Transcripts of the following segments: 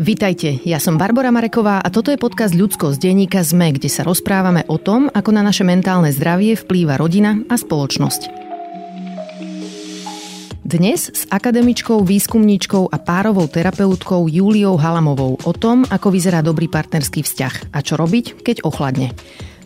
Vítajte, ja som Barbara Mareková a toto je podcast Ľudsko z denníka ZME, kde sa rozprávame o tom, ako na naše mentálne zdravie vplýva rodina a spoločnosť. Dnes s akademičkou, výskumníčkou a párovou terapeutkou Júliou Halamovou o tom, ako vyzerá dobrý partnerský vzťah a čo robiť, keď ochladne.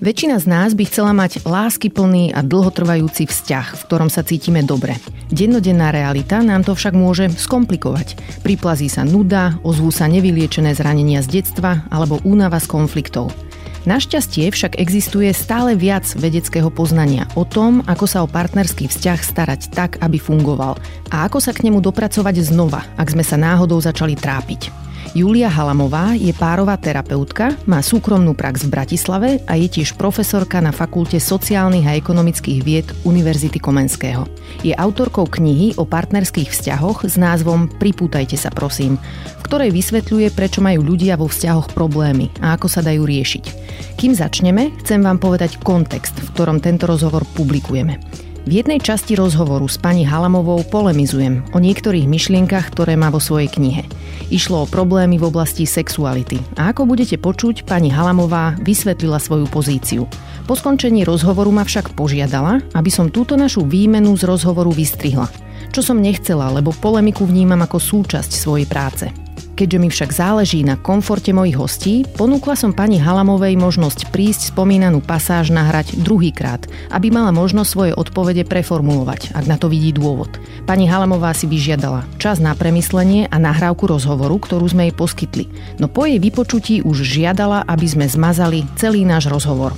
Väčšina z nás by chcela mať láskyplný a dlhotrvajúci vzťah, v ktorom sa cítime dobre. Dennodenná realita nám to však môže skomplikovať. Priplazí sa nuda, ozvú sa nevyliečené zranenia z detstva alebo únava z konfliktov. Našťastie však existuje stále viac vedeckého poznania o tom, ako sa o partnerský vzťah starať tak, aby fungoval a ako sa k nemu dopracovať znova, ak sme sa náhodou začali trápiť. Julia Halamová je párová terapeutka, má súkromnú prax v Bratislave a je tiež profesorka na Fakulte sociálnych a ekonomických vied Univerzity Komenského. Je autorkou knihy o partnerských vzťahoch s názvom Pripútajte sa prosím, v ktorej vysvetľuje, prečo majú ľudia vo vzťahoch problémy a ako sa dajú riešiť. Kým začneme, chcem vám povedať kontext, v ktorom tento rozhovor publikujeme. V jednej časti rozhovoru s pani Halamovou polemizujem o niektorých myšlienkach, ktoré má vo svojej knihe. Išlo o problémy v oblasti sexuality. A ako budete počuť, pani Halamová vysvetlila svoju pozíciu. Po skončení rozhovoru ma však požiadala, aby som túto našu výmenu z rozhovoru vystrihla. Čo som nechcela, lebo polemiku vnímam ako súčasť svojej práce. Keďže mi však záleží na komforte mojich hostí, ponúkla som pani Halamovej možnosť prísť spomínanú pasáž nahrať druhýkrát, aby mala možnosť svoje odpovede preformulovať, ak na to vidí dôvod. Pani Halamová si vyžiadala čas na premyslenie a nahrávku rozhovoru, ktorú sme jej poskytli, no po jej vypočutí už žiadala, aby sme zmazali celý náš rozhovor.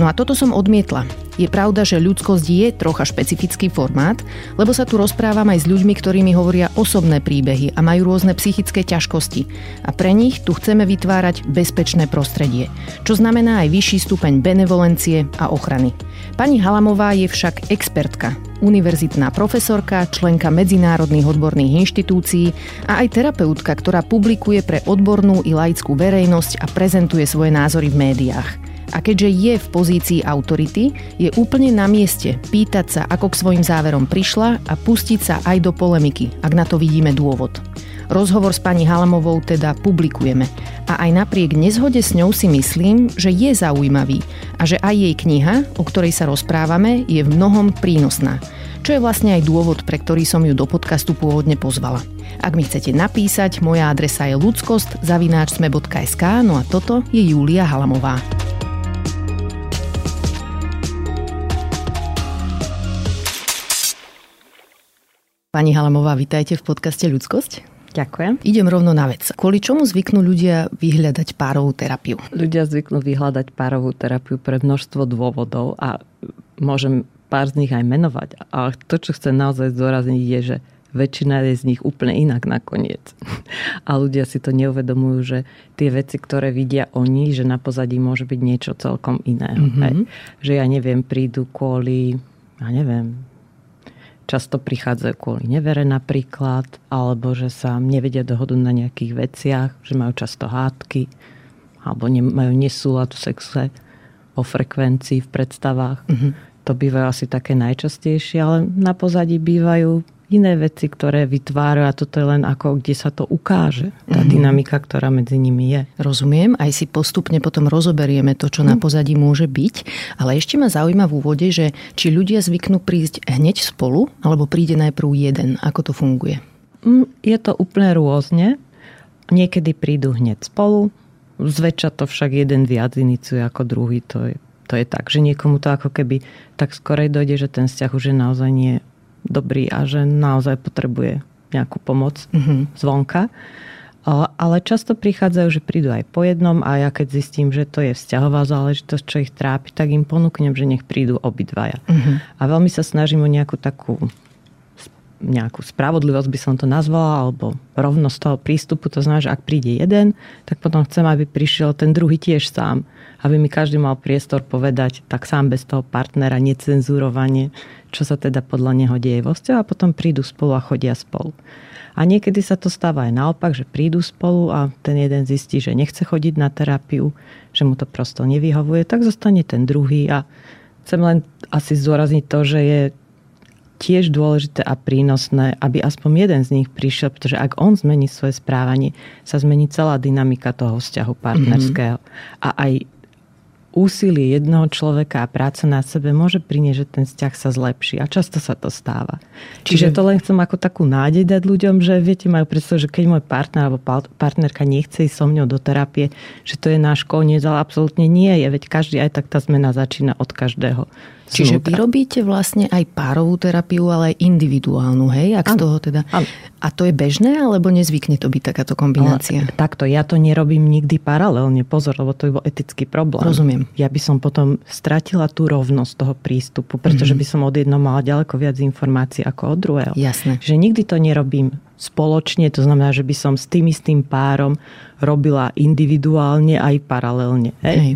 No a toto som odmietla, je pravda, že ľudskosť je trocha špecifický formát, lebo sa tu rozprávam aj s ľuďmi, ktorí mi hovoria osobné príbehy a majú rôzne psychické ťažkosti. A pre nich tu chceme vytvárať bezpečné prostredie, čo znamená aj vyšší stupeň benevolencie a ochrany. Pani Halamová je však expertka, univerzitná profesorka, členka medzinárodných odborných inštitúcií a aj terapeutka, ktorá publikuje pre odbornú i laickú verejnosť a prezentuje svoje názory v médiách. A keďže je v pozícii autority, je úplne na mieste pýtať sa, ako k svojim záverom prišla a pustiť sa aj do polemiky, ak na to vidíme dôvod. Rozhovor s pani Halamovou teda publikujeme a aj napriek nezhode s ňou si myslím, že je zaujímavý a že aj jej kniha, o ktorej sa rozprávame, je v mnohom prínosná. Čo je vlastne aj dôvod, pre ktorý som ju do podcastu pôvodne pozvala. Ak mi chcete napísať, moja adresa je ludskost zavináčsme.sk, no a toto je Julia Halamová. Pani Halamová, vitajte v podcaste Ľudskosť. Ďakujem. Idem rovno na vec. Kvôli čomu zvyknú ľudia vyhľadať párovú terapiu? Ľudia zvyknú vyhľadať párovú terapiu pre množstvo dôvodov a môžem pár z nich aj menovať. Ale to, čo chcem naozaj zdôrazniť, je, že väčšina je z nich úplne inak nakoniec. A ľudia si to neuvedomujú, že tie veci, ktoré vidia oni, že na pozadí môže byť niečo celkom iného. Mm-hmm. Hej. Že ja neviem, prídu kvôli, ja neviem, často prichádzajú kvôli nevere napríklad, alebo že sa nevedia dohodnúť na nejakých veciach, že majú často hádky, alebo majú nesúlad v sexe, o frekvencii v predstavách. Mm-hmm. To bývajú asi také najčastejšie, ale na pozadí bývajú iné veci, ktoré vytvárajú a toto je len ako, kde sa to ukáže, tá mm-hmm. dynamika, ktorá medzi nimi je. Rozumiem, aj si postupne potom rozoberieme to, čo mm. na mhm. pozadí môže byť, ale ešte ma zaujíma v úvode, že či ľudia zvyknú prísť hneď spolu, alebo príde najprv jeden, ako to funguje? Mm, je to úplne rôzne. Niekedy prídu hneď spolu, zväčša to však jeden viac iniciuje ako druhý, to je to je tak, že niekomu to ako keby tak skorej dojde, že ten vzťah už je naozaj nie dobrý a že naozaj potrebuje nejakú pomoc mm-hmm. zvonka. Ale často prichádzajú, že prídu aj po jednom a ja keď zistím, že to je vzťahová záležitosť, čo ich trápi, tak im ponúknem, že nech prídu obidvaja. Mm-hmm. A veľmi sa snažím o nejakú takú nejakú spravodlivosť by som to nazvala, alebo rovnosť toho prístupu. To znamená, že ak príde jeden, tak potom chcem, aby prišiel ten druhý tiež sám. Aby mi každý mal priestor povedať tak sám bez toho partnera, necenzurovanie, čo sa teda podľa neho deje vo vzťahu a potom prídu spolu a chodia spolu. A niekedy sa to stáva aj naopak, že prídu spolu a ten jeden zistí, že nechce chodiť na terapiu, že mu to prosto nevyhovuje, tak zostane ten druhý a chcem len asi zdôrazniť to, že je tiež dôležité a prínosné, aby aspoň jeden z nich prišiel, pretože ak on zmení svoje správanie, sa zmení celá dynamika toho vzťahu partnerského. Mm-hmm. A aj úsilie jedného človeka a práca na sebe môže priniesť, že ten vzťah sa zlepší. A často sa to stáva. Čiže, Čiže to len chcem ako takú nádej dať ľuďom, že viete, majú predstavu, že keď môj partner alebo partnerka nechce ísť so mňou do terapie, že to je náš koniec, ale absolútne nie je. Veď každý aj tak tá zmena začína od každého. Čiže vy robíte vlastne aj párovú terapiu, ale aj individuálnu, hej? Ak z toho teda... Ano. A to je bežné, alebo nezvykne to byť takáto kombinácia? Ale, takto, ja to nerobím nikdy paralelne, pozor, lebo to je bol etický problém. Rozumiem. Ja by som potom stratila tú rovnosť toho prístupu, pretože mm-hmm. by som od jednoho mala ďaleko viac informácií ako od druhého. Jasné. Že nikdy to nerobím spoločne, to znamená, že by som s tým istým párom robila individuálne aj paralelne. Hej? Hej.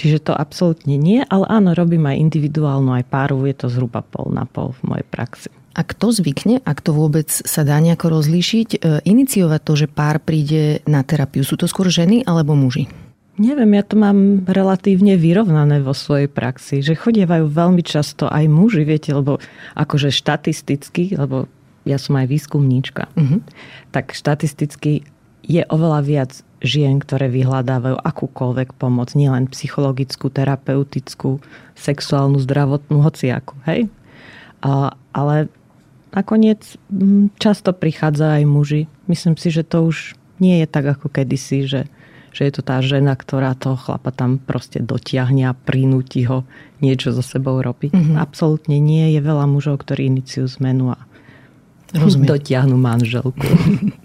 Čiže to absolútne nie, ale áno, robím aj individuálnu, aj párovú, je to zhruba pol na pol v mojej praxi. A kto zvykne, ak to vôbec sa dá nejako rozlíšiť, e, iniciovať to, že pár príde na terapiu? Sú to skôr ženy alebo muži? Neviem, ja to mám relatívne vyrovnané vo svojej praxi, že chodievajú veľmi často aj muži, viete, lebo akože štatisticky, lebo ja som aj výskumníčka, uh-huh. tak štatisticky je oveľa viac žien, ktoré vyhľadávajú akúkoľvek pomoc, nielen psychologickú, terapeutickú, sexuálnu, zdravotnú, hociakú. Hej? A, ale nakoniec často prichádza aj muži. Myslím si, že to už nie je tak ako kedysi, že, že je to tá žena, ktorá toho chlapa tam proste dotiahne a prinúti ho niečo so sebou robiť. Mm-hmm. Absolútne nie. Je veľa mužov, ktorí iniciujú zmenu a Rozumiem. dotiahnu manželku.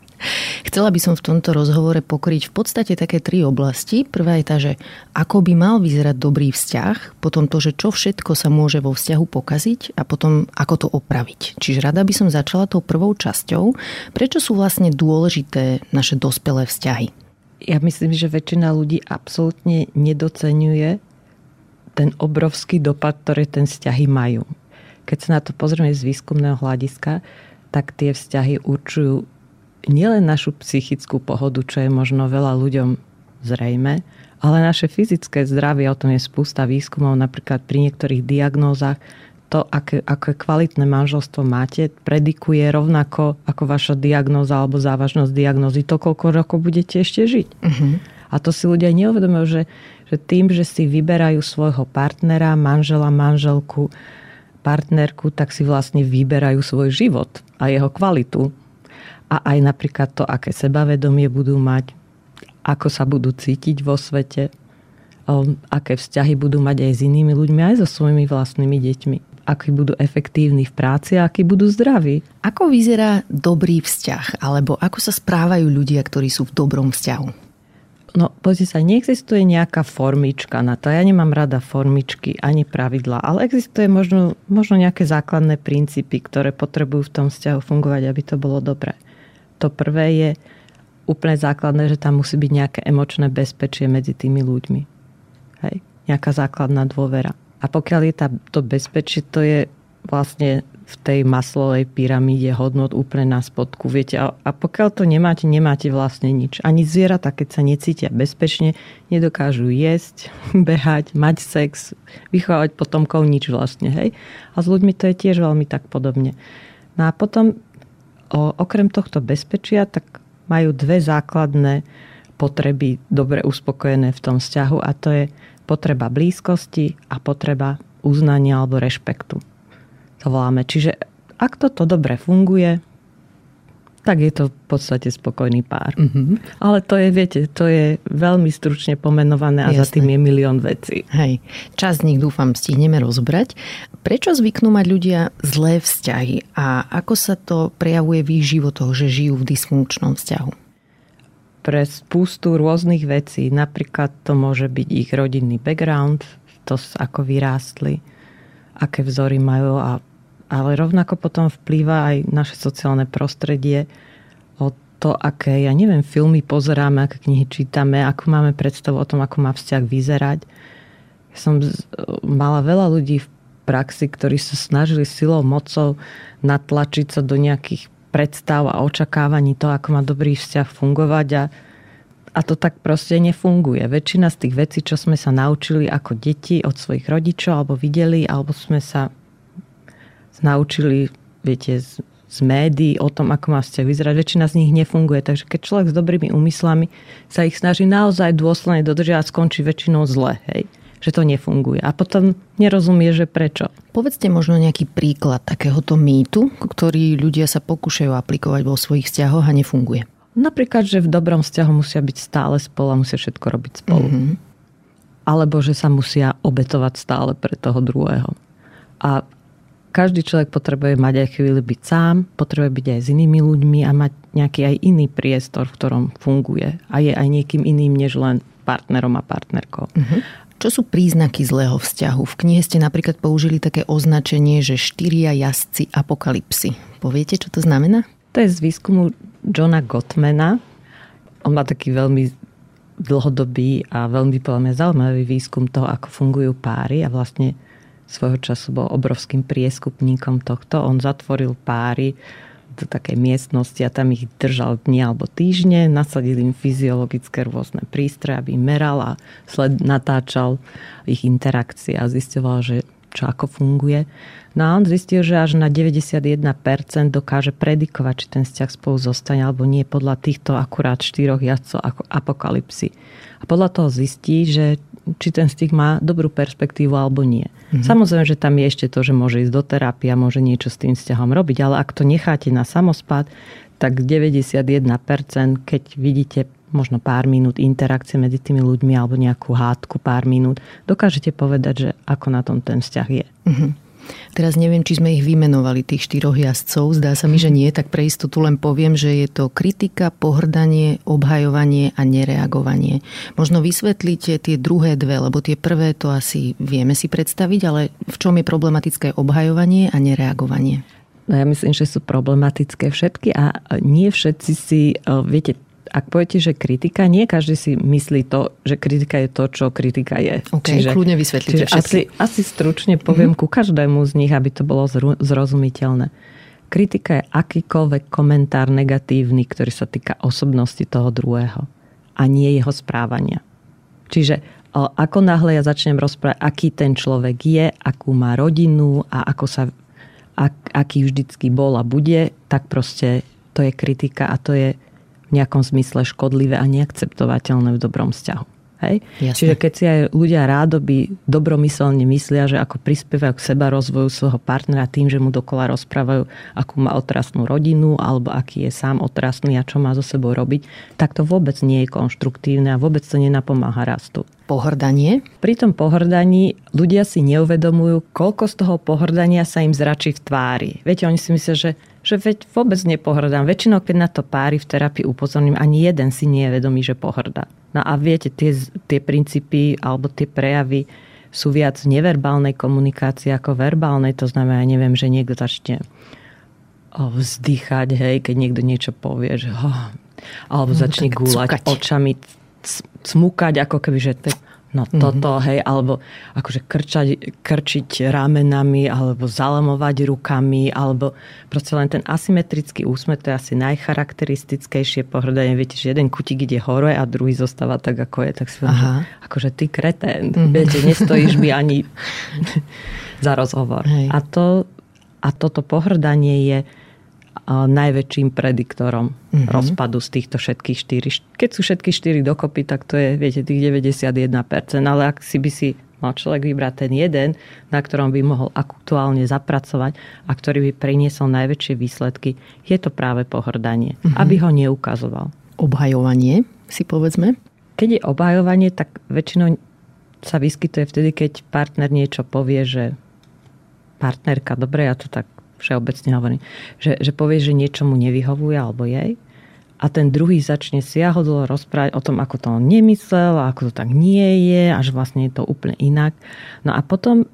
Chcela by som v tomto rozhovore pokryť v podstate také tri oblasti. Prvá je tá, že ako by mal vyzerať dobrý vzťah, potom to, že čo všetko sa môže vo vzťahu pokaziť a potom ako to opraviť. Čiže rada by som začala tou prvou časťou. Prečo sú vlastne dôležité naše dospelé vzťahy? Ja myslím, že väčšina ľudí absolútne nedocenuje ten obrovský dopad, ktorý ten vzťahy majú. Keď sa na to pozrieme z výskumného hľadiska, tak tie vzťahy určujú nielen našu psychickú pohodu, čo je možno veľa ľuďom zrejme, ale naše fyzické zdravie, o tom je spústa výskumov, napríklad pri niektorých diagnózach, to, aké, aké kvalitné manželstvo máte, predikuje rovnako ako vaša diagnóza alebo závažnosť diagnózy to, koľko rokov budete ešte žiť. Uh-huh. A to si ľudia neuvedomujú, že, že tým, že si vyberajú svojho partnera, manžela, manželku, partnerku, tak si vlastne vyberajú svoj život a jeho kvalitu a aj napríklad to, aké sebavedomie budú mať, ako sa budú cítiť vo svete, um, aké vzťahy budú mať aj s inými ľuďmi, aj so svojimi vlastnými deťmi akí budú efektívni v práci a akí budú zdraví. Ako vyzerá dobrý vzťah? Alebo ako sa správajú ľudia, ktorí sú v dobrom vzťahu? No, pozrite sa, neexistuje nejaká formička na to. Ja nemám rada formičky ani pravidla, ale existuje možno, možno nejaké základné princípy, ktoré potrebujú v tom vzťahu fungovať, aby to bolo dobré. To prvé je úplne základné, že tam musí byť nejaké emočné bezpečie medzi tými ľuďmi. Hej? Nejaká základná dôvera. A pokiaľ je tá, to bezpečie, to je vlastne v tej maslovej pyramíde hodnot úplne na spodku. Viete, a, a pokiaľ to nemáte, nemáte vlastne nič. Ani zvieratá, keď sa necítia bezpečne, nedokážu jesť, behať, mať sex, vychovávať potomkov, nič vlastne. Hej? A s ľuďmi to je tiež veľmi tak podobne. No a potom o, okrem tohto bezpečia, tak majú dve základné potreby dobre uspokojené v tom vzťahu a to je potreba blízkosti a potreba uznania alebo rešpektu. To voláme. Čiže ak toto dobre funguje, tak je to v podstate spokojný pár. Mm-hmm. Ale to je, viete, to je veľmi stručne pomenované a Jasne. za tým je milión vecí. Hej, čas z nich dúfam stihneme rozbrať. Prečo zvyknú mať ľudia zlé vzťahy a ako sa to prejavuje v ich životoch, že žijú v dysfunkčnom vzťahu? Pre spústu rôznych vecí, napríklad to môže byť ich rodinný background, to ako vyrástli, aké vzory majú a ale rovnako potom vplýva aj naše sociálne prostredie o to, aké, ja neviem, filmy pozeráme, aké knihy čítame, ako máme predstavu o tom, ako má vzťah vyzerať. Ja som mala veľa ľudí v praxi, ktorí sa snažili silou, mocou natlačiť sa do nejakých predstav a očakávaní toho, ako má dobrý vzťah fungovať a, a to tak proste nefunguje. Väčšina z tých vecí, čo sme sa naučili ako deti od svojich rodičov alebo videli, alebo sme sa naučili, viete, z, z médií o tom, ako má vzťah vyzerať. Väčšina z nich nefunguje, takže keď človek s dobrými úmyslami sa ich snaží naozaj dôsledne dodržiavať, skončí väčšinou zle. Hej že to nefunguje. A potom nerozumie, že prečo. Povedzte možno nejaký príklad takéhoto mýtu, ktorý ľudia sa pokúšajú aplikovať vo svojich vzťahoch a nefunguje. Napríklad, že v dobrom vzťahu musia byť stále spolu a musia všetko robiť spolu. Mm-hmm. Alebo že sa musia obetovať stále pre toho druhého. A každý človek potrebuje mať aj chvíli byť sám, potrebuje byť aj s inými ľuďmi a mať nejaký aj iný priestor, v ktorom funguje. A je aj niekým iným, než len partnerom a partnerkou. Mm-hmm. Čo sú príznaky zlého vzťahu? V knihe ste napríklad použili také označenie, že štyria jazdci apokalipsy. Poviete, čo to znamená? To je z výskumu Johna Gottmana. On má taký veľmi dlhodobý a veľmi podľa mňa zaujímavý výskum toho, ako fungujú páry a vlastne svojho času bol obrovským prieskupníkom tohto. On zatvoril páry do takej miestnosti a tam ich držal dni alebo týždne, nasadil im fyziologické rôzne prístroje, aby meral a sled natáčal ich interakcie a zistoval, že čo ako funguje. No a on zistil, že až na 91% dokáže predikovať, či ten vzťah spolu zostane alebo nie podľa týchto akurát štyroch jazdcov ako apokalipsy. A podľa toho zistí, že či ten styk má dobrú perspektívu alebo nie. Mm-hmm. Samozrejme, že tam je ešte to, že môže ísť do terapie a môže niečo s tým vzťahom robiť, ale ak to necháte na samospad, tak 91%, keď vidíte možno pár minút interakcie medzi tými ľuďmi alebo nejakú hádku pár minút, dokážete povedať, že ako na tom ten vzťah je. Mm-hmm. Teraz neviem, či sme ich vymenovali, tých štyroch jazdcov. Zdá sa mi, že nie, tak pre istotu len poviem, že je to kritika, pohrdanie, obhajovanie a nereagovanie. Možno vysvetlíte tie druhé dve, lebo tie prvé to asi vieme si predstaviť, ale v čom je problematické obhajovanie a nereagovanie? No ja myslím, že sú problematické všetky a nie všetci si, e, viete, ak poviete, že kritika, nie každý si myslí to, že kritika je to, čo kritika je. Okay, čiže, kľudne vysvetlíte čiže asi, asi stručne poviem mm-hmm. ku každému z nich, aby to bolo zrozumiteľné. Kritika je akýkoľvek komentár negatívny, ktorý sa týka osobnosti toho druhého a nie jeho správania. Čiže ako náhle ja začnem rozprávať, aký ten človek je, akú má rodinu a ako sa, ak, aký vždycky bol a bude, tak proste to je kritika a to je v nejakom zmysle škodlivé a neakceptovateľné v dobrom vzťahu. Hej? Čiže keď si aj ľudia rádoby dobromyselne myslia, že ako prispievajú k seba rozvoju svojho partnera tým, že mu dokola rozprávajú, akú má otrasnú rodinu alebo aký je sám otrasný a čo má so sebou robiť, tak to vôbec nie je konštruktívne a vôbec to nenapomáha rastu. Pohrdanie? Pri tom pohrdaní ľudia si neuvedomujú, koľko z toho pohrdania sa im zračí v tvári. Viete, oni si myslia, že že veď vôbec nepohrdám. Väčšinou, keď na to páry v terapii upozorním, ani jeden si nie je vedomý, že pohrdá. No a viete, tie, tie princípy alebo tie prejavy sú viac neverbálnej komunikácie ako verbálnej. To znamená, neviem, že niekto začne vzdychať, hej, keď niekto niečo povie, že oh, alebo no, začne gúľať očami, cmukať, ako keby, že No mhm. toto, mm-hmm. hej, alebo akože krčať, krčiť ramenami, alebo zalamovať rukami, alebo proste len ten asymetrický úsmet, to je asi najcharakteristickejšie pohrdanie. Viete, že jeden kutik ide hore a druhý zostáva tak, ako je. Tak si poviem, akože ty kretén. Mm-hmm. Viete, nestojíš by ani za rozhovor. Hej. A, to, a toto pohrdanie je najväčším prediktorom mm-hmm. rozpadu z týchto všetkých štyri. Keď sú všetky štyri dokopy, tak to je, viete, tých 91%. Ale ak si by si mal človek vybrať ten jeden, na ktorom by mohol aktuálne zapracovať a ktorý by priniesol najväčšie výsledky, je to práve pohrdanie. Mm-hmm. Aby ho neukazoval. Obhajovanie si povedzme? Keď je obhajovanie, tak väčšinou sa vyskytuje vtedy, keď partner niečo povie, že partnerka, dobre, ja to tak všeobecne hovorím, že, že povie, že niečo mu nevyhovuje alebo jej a ten druhý začne siahodlo rozprávať o tom, ako to on nemyslel ako to tak nie je a že vlastne je to úplne inak. No a potom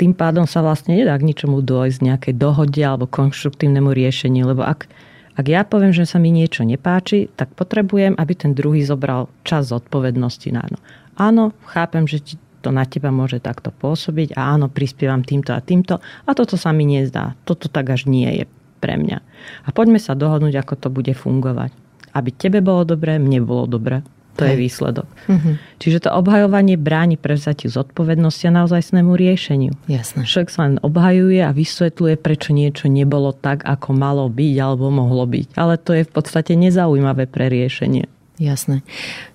tým pádom sa vlastne nedá k ničomu dojsť nejakej dohode alebo konštruktívnemu riešeniu, lebo ak, ak ja poviem, že sa mi niečo nepáči, tak potrebujem, aby ten druhý zobral čas zodpovednosti na no. Áno, chápem, že ti to na teba môže takto pôsobiť a áno, prispievam týmto a týmto a toto sa mi nezdá. Toto tak až nie je pre mňa. A poďme sa dohodnúť, ako to bude fungovať. Aby tebe bolo dobré, mne bolo dobré. To je výsledok. Uh-huh. Čiže to obhajovanie bráni prevzatiu zodpovednosti a naozajstnému riešeniu. Jasné. Človek sa len obhajuje a vysvetľuje, prečo niečo nebolo tak, ako malo byť alebo mohlo byť. Ale to je v podstate nezaujímavé pre riešenie. Jasné.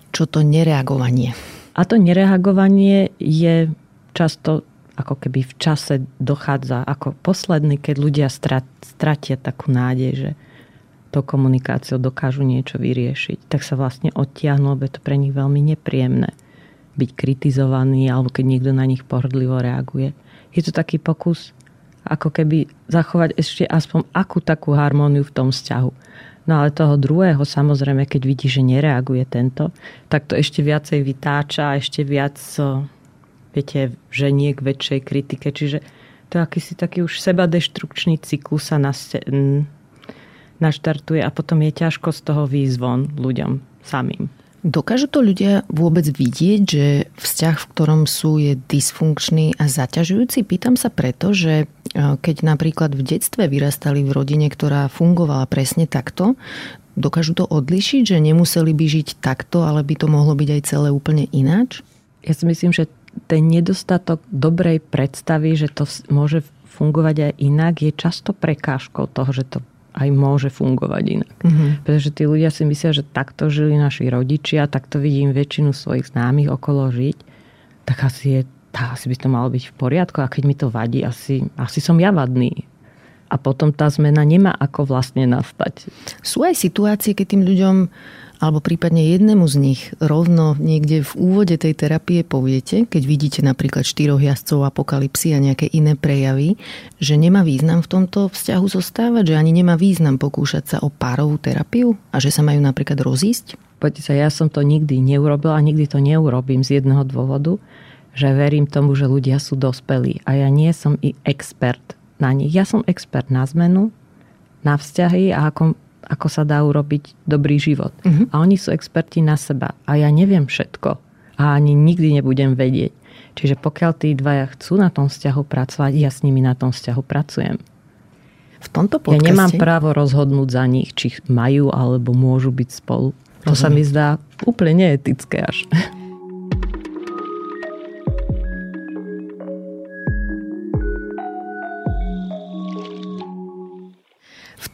Čo to nereagovanie? A to nereagovanie je často ako keby v čase dochádza ako posledný, keď ľudia stratia takú nádej, že to komunikáciou dokážu niečo vyriešiť, tak sa vlastne odtiahnu, lebo je to pre nich veľmi nepríjemné byť kritizovaný alebo keď niekto na nich pohrdlivo reaguje. Je to taký pokus ako keby zachovať ešte aspoň akú takú harmóniu v tom vzťahu. No ale toho druhého samozrejme, keď vidí, že nereaguje tento, tak to ešte viacej vytáča, ešte viac viete, ženie k väčšej kritike. Čiže to akýsi taký už sebadeštrukčný cyklus sa naštartuje a potom je ťažko z toho výjsť von ľuďom samým. Dokážu to ľudia vôbec vidieť, že vzťah, v ktorom sú, je dysfunkčný a zaťažujúci? Pýtam sa preto, že e, keď napríklad v detstve vyrastali v rodine, ktorá fungovala presne takto, dokážu to odlišiť, že nemuseli by žiť takto, ale by to mohlo byť aj celé úplne ináč? Ja si myslím, že ten nedostatok dobrej predstavy, že to môže fungovať aj inak, je často prekážkou toho, že to aj môže fungovať inak. Mm-hmm. Pretože tí ľudia si myslia, že takto žili naši rodičia, takto vidím väčšinu svojich známych okolo žiť, tak asi, je, tak asi by to malo byť v poriadku a keď mi to vadí, asi, asi som ja vadný. A potom tá zmena nemá ako vlastne nastať. Sú aj situácie, keď tým ľuďom alebo prípadne jednému z nich rovno niekde v úvode tej terapie poviete, keď vidíte napríklad štyroch jazdcov apokalipsy a nejaké iné prejavy, že nemá význam v tomto vzťahu zostávať, že ani nemá význam pokúšať sa o párovú terapiu a že sa majú napríklad rozísť? Poďte sa, ja som to nikdy neurobil a nikdy to neurobím z jedného dôvodu, že verím tomu, že ľudia sú dospelí a ja nie som i expert na nich. Ja som expert na zmenu, na vzťahy a ako ako sa dá urobiť dobrý život. Uh-huh. A oni sú experti na seba. A ja neviem všetko. A ani nikdy nebudem vedieť. Čiže pokiaľ tí dvaja chcú na tom vzťahu pracovať, ja s nimi na tom vzťahu pracujem. V tomto podcaste... Ja nemám právo rozhodnúť za nich, či majú alebo môžu byť spolu. To Rozumiem. sa mi zdá úplne neetické až.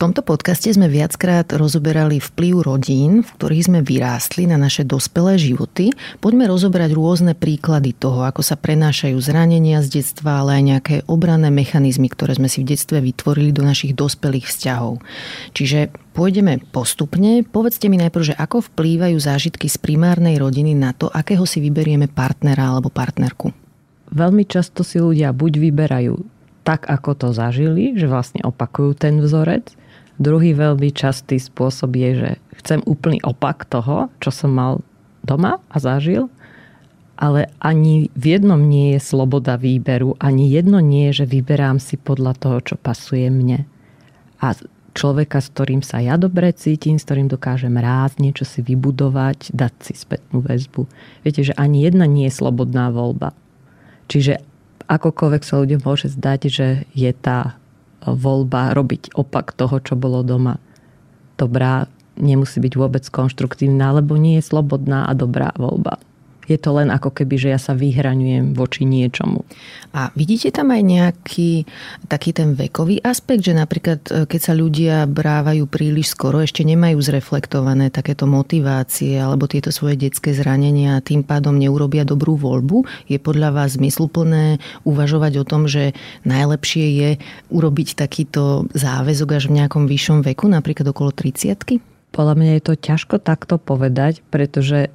tomto podcaste sme viackrát rozoberali vplyv rodín, v ktorých sme vyrástli na naše dospelé životy. Poďme rozoberať rôzne príklady toho, ako sa prenášajú zranenia z detstva, ale aj nejaké obranné mechanizmy, ktoré sme si v detstve vytvorili do našich dospelých vzťahov. Čiže pôjdeme postupne. Povedzte mi najprv, že ako vplývajú zážitky z primárnej rodiny na to, akého si vyberieme partnera alebo partnerku. Veľmi často si ľudia buď vyberajú tak, ako to zažili, že vlastne opakujú ten vzorec, Druhý veľmi častý spôsob je, že chcem úplný opak toho, čo som mal doma a zažil, ale ani v jednom nie je sloboda výberu, ani jedno nie je, že vyberám si podľa toho, čo pasuje mne. A človeka, s ktorým sa ja dobre cítim, s ktorým dokážem rásť, niečo si vybudovať, dať si spätnú väzbu. Viete, že ani jedna nie je slobodná voľba. Čiže akokoľvek sa ľuďom môže zdať, že je tá voľba robiť opak toho, čo bolo doma dobrá, nemusí byť vôbec konštruktívna, lebo nie je slobodná a dobrá voľba je to len ako keby, že ja sa vyhraňujem voči niečomu. A vidíte tam aj nejaký taký ten vekový aspekt, že napríklad e, keď sa ľudia brávajú príliš skoro, ešte nemajú zreflektované takéto motivácie alebo tieto svoje detské zranenia a tým pádom neurobia dobrú voľbu, je podľa vás zmysluplné uvažovať o tom, že najlepšie je urobiť takýto záväzok až v nejakom vyššom veku, napríklad okolo 30 podľa mňa je to ťažko takto povedať, pretože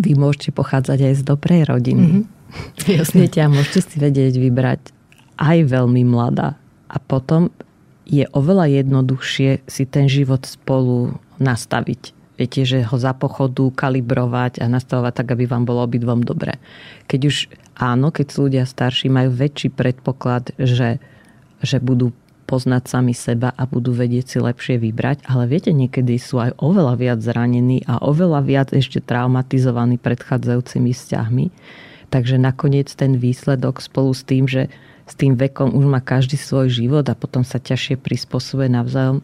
vy môžete pochádzať aj z dobrej rodiny. Mm-hmm. Jasne. Viete, a môžete si vedieť vybrať aj veľmi mladá. A potom je oveľa jednoduchšie si ten život spolu nastaviť. Viete, že ho za pochodu kalibrovať a nastavovať tak, aby vám bolo obidvom dobre. Keď už áno, keď sú ľudia starší, majú väčší predpoklad, že, že budú poznať sami seba a budú vedieť si lepšie vybrať, ale viete, niekedy sú aj oveľa viac zranení a oveľa viac ešte traumatizovaní predchádzajúcimi vzťahmi. Takže nakoniec ten výsledok spolu s tým, že s tým vekom už má každý svoj život a potom sa ťažšie prispôsobuje navzájom,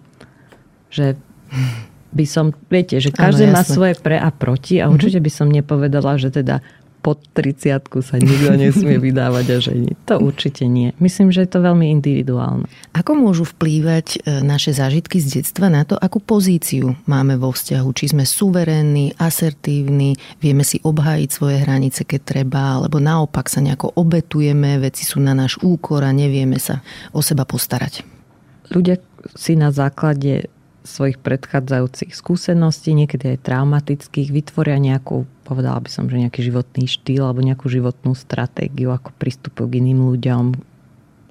že by som, viete, že každý má svoje pre a proti a určite by som nepovedala, že teda pod 30 sa nikto nesmie vydávať a ženiť. To určite nie. Myslím, že je to veľmi individuálne. Ako môžu vplývať e, naše zážitky z detstva na to, akú pozíciu máme vo vzťahu? Či sme suverénni, asertívni, vieme si obhájiť svoje hranice, keď treba, alebo naopak sa nejako obetujeme, veci sú na náš úkor a nevieme sa o seba postarať. Ľudia si na základe svojich predchádzajúcich skúseností, niekedy aj traumatických, vytvoria nejakú, povedala by som, že nejaký životný štýl alebo nejakú životnú stratégiu, ako pristupujú k iným ľuďom,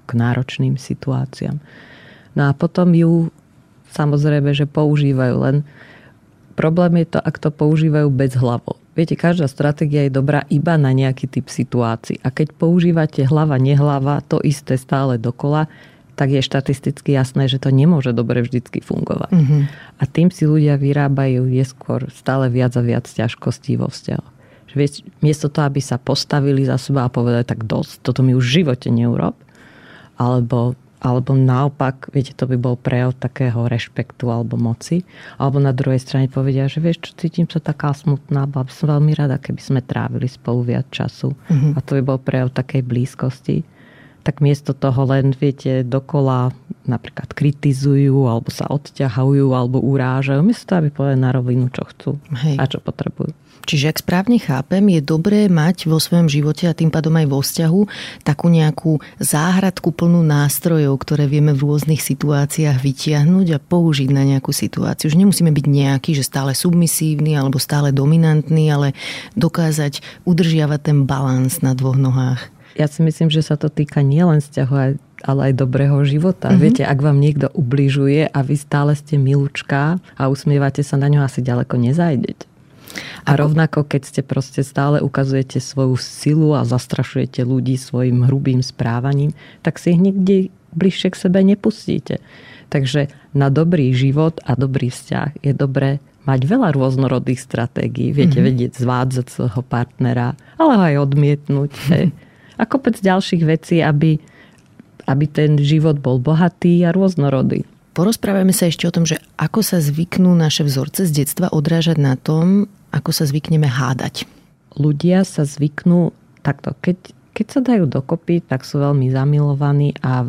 k náročným situáciám. No a potom ju samozrejme, že používajú, len problém je to, ak to používajú bez hlavo. Viete, každá stratégia je dobrá iba na nejaký typ situácií. A keď používate hlava, nehlava, to isté stále dokola, tak je štatisticky jasné, že to nemôže dobre vždycky fungovať. Mm-hmm. A tým si ľudia vyrábajú neskôr stále viac a viac ťažkostí vo vzťahu. Miesto toho, aby sa postavili za seba a povedali, tak dosť, toto mi už v živote neurob. Alebo, alebo naopak, viete, to by bol prejav takého rešpektu alebo moci. Alebo na druhej strane povedia, že vieš čo, cítim sa taká smutná, bola by som veľmi rada, keby sme trávili spolu viac času. Mm-hmm. A to by bol prejav takej blízkosti tak miesto toho len, viete, dokola napríklad kritizujú, alebo sa odťahujú, alebo urážajú. Miesto toho, aby povedali na rovinu, čo chcú Hej. a čo potrebujú. Čiže ak správne chápem, je dobré mať vo svojom živote a tým pádom aj vo vzťahu takú nejakú záhradku plnú nástrojov, ktoré vieme v rôznych situáciách vytiahnuť a použiť na nejakú situáciu. Už nemusíme byť nejaký, že stále submisívny alebo stále dominantný, ale dokázať udržiavať ten balans na dvoch nohách ja si myslím, že sa to týka nielen vzťahu, ale aj dobrého života. Mm-hmm. Viete, ak vám niekto ubližuje a vy stále ste milúčka a usmievate sa na ňo, asi ďaleko nezajdete. A rovnako, keď ste proste stále ukazujete svoju silu a zastrašujete ľudí svojim hrubým správaním, tak si ich nikdy bližšie k sebe nepustíte. Takže na dobrý život a dobrý vzťah je dobré mať veľa rôznorodých stratégií. Viete, mm-hmm. vedieť zvádzať svojho partnera, ale aj odmietnúť. Hej. a kopec ďalších vecí, aby, aby ten život bol bohatý a rôznorodý. Porozprávame sa ešte o tom, že ako sa zvyknú naše vzorce z detstva odrážať na tom, ako sa zvykneme hádať. Ľudia sa zvyknú takto, keď, keď sa dajú dokopy, tak sú veľmi zamilovaní a,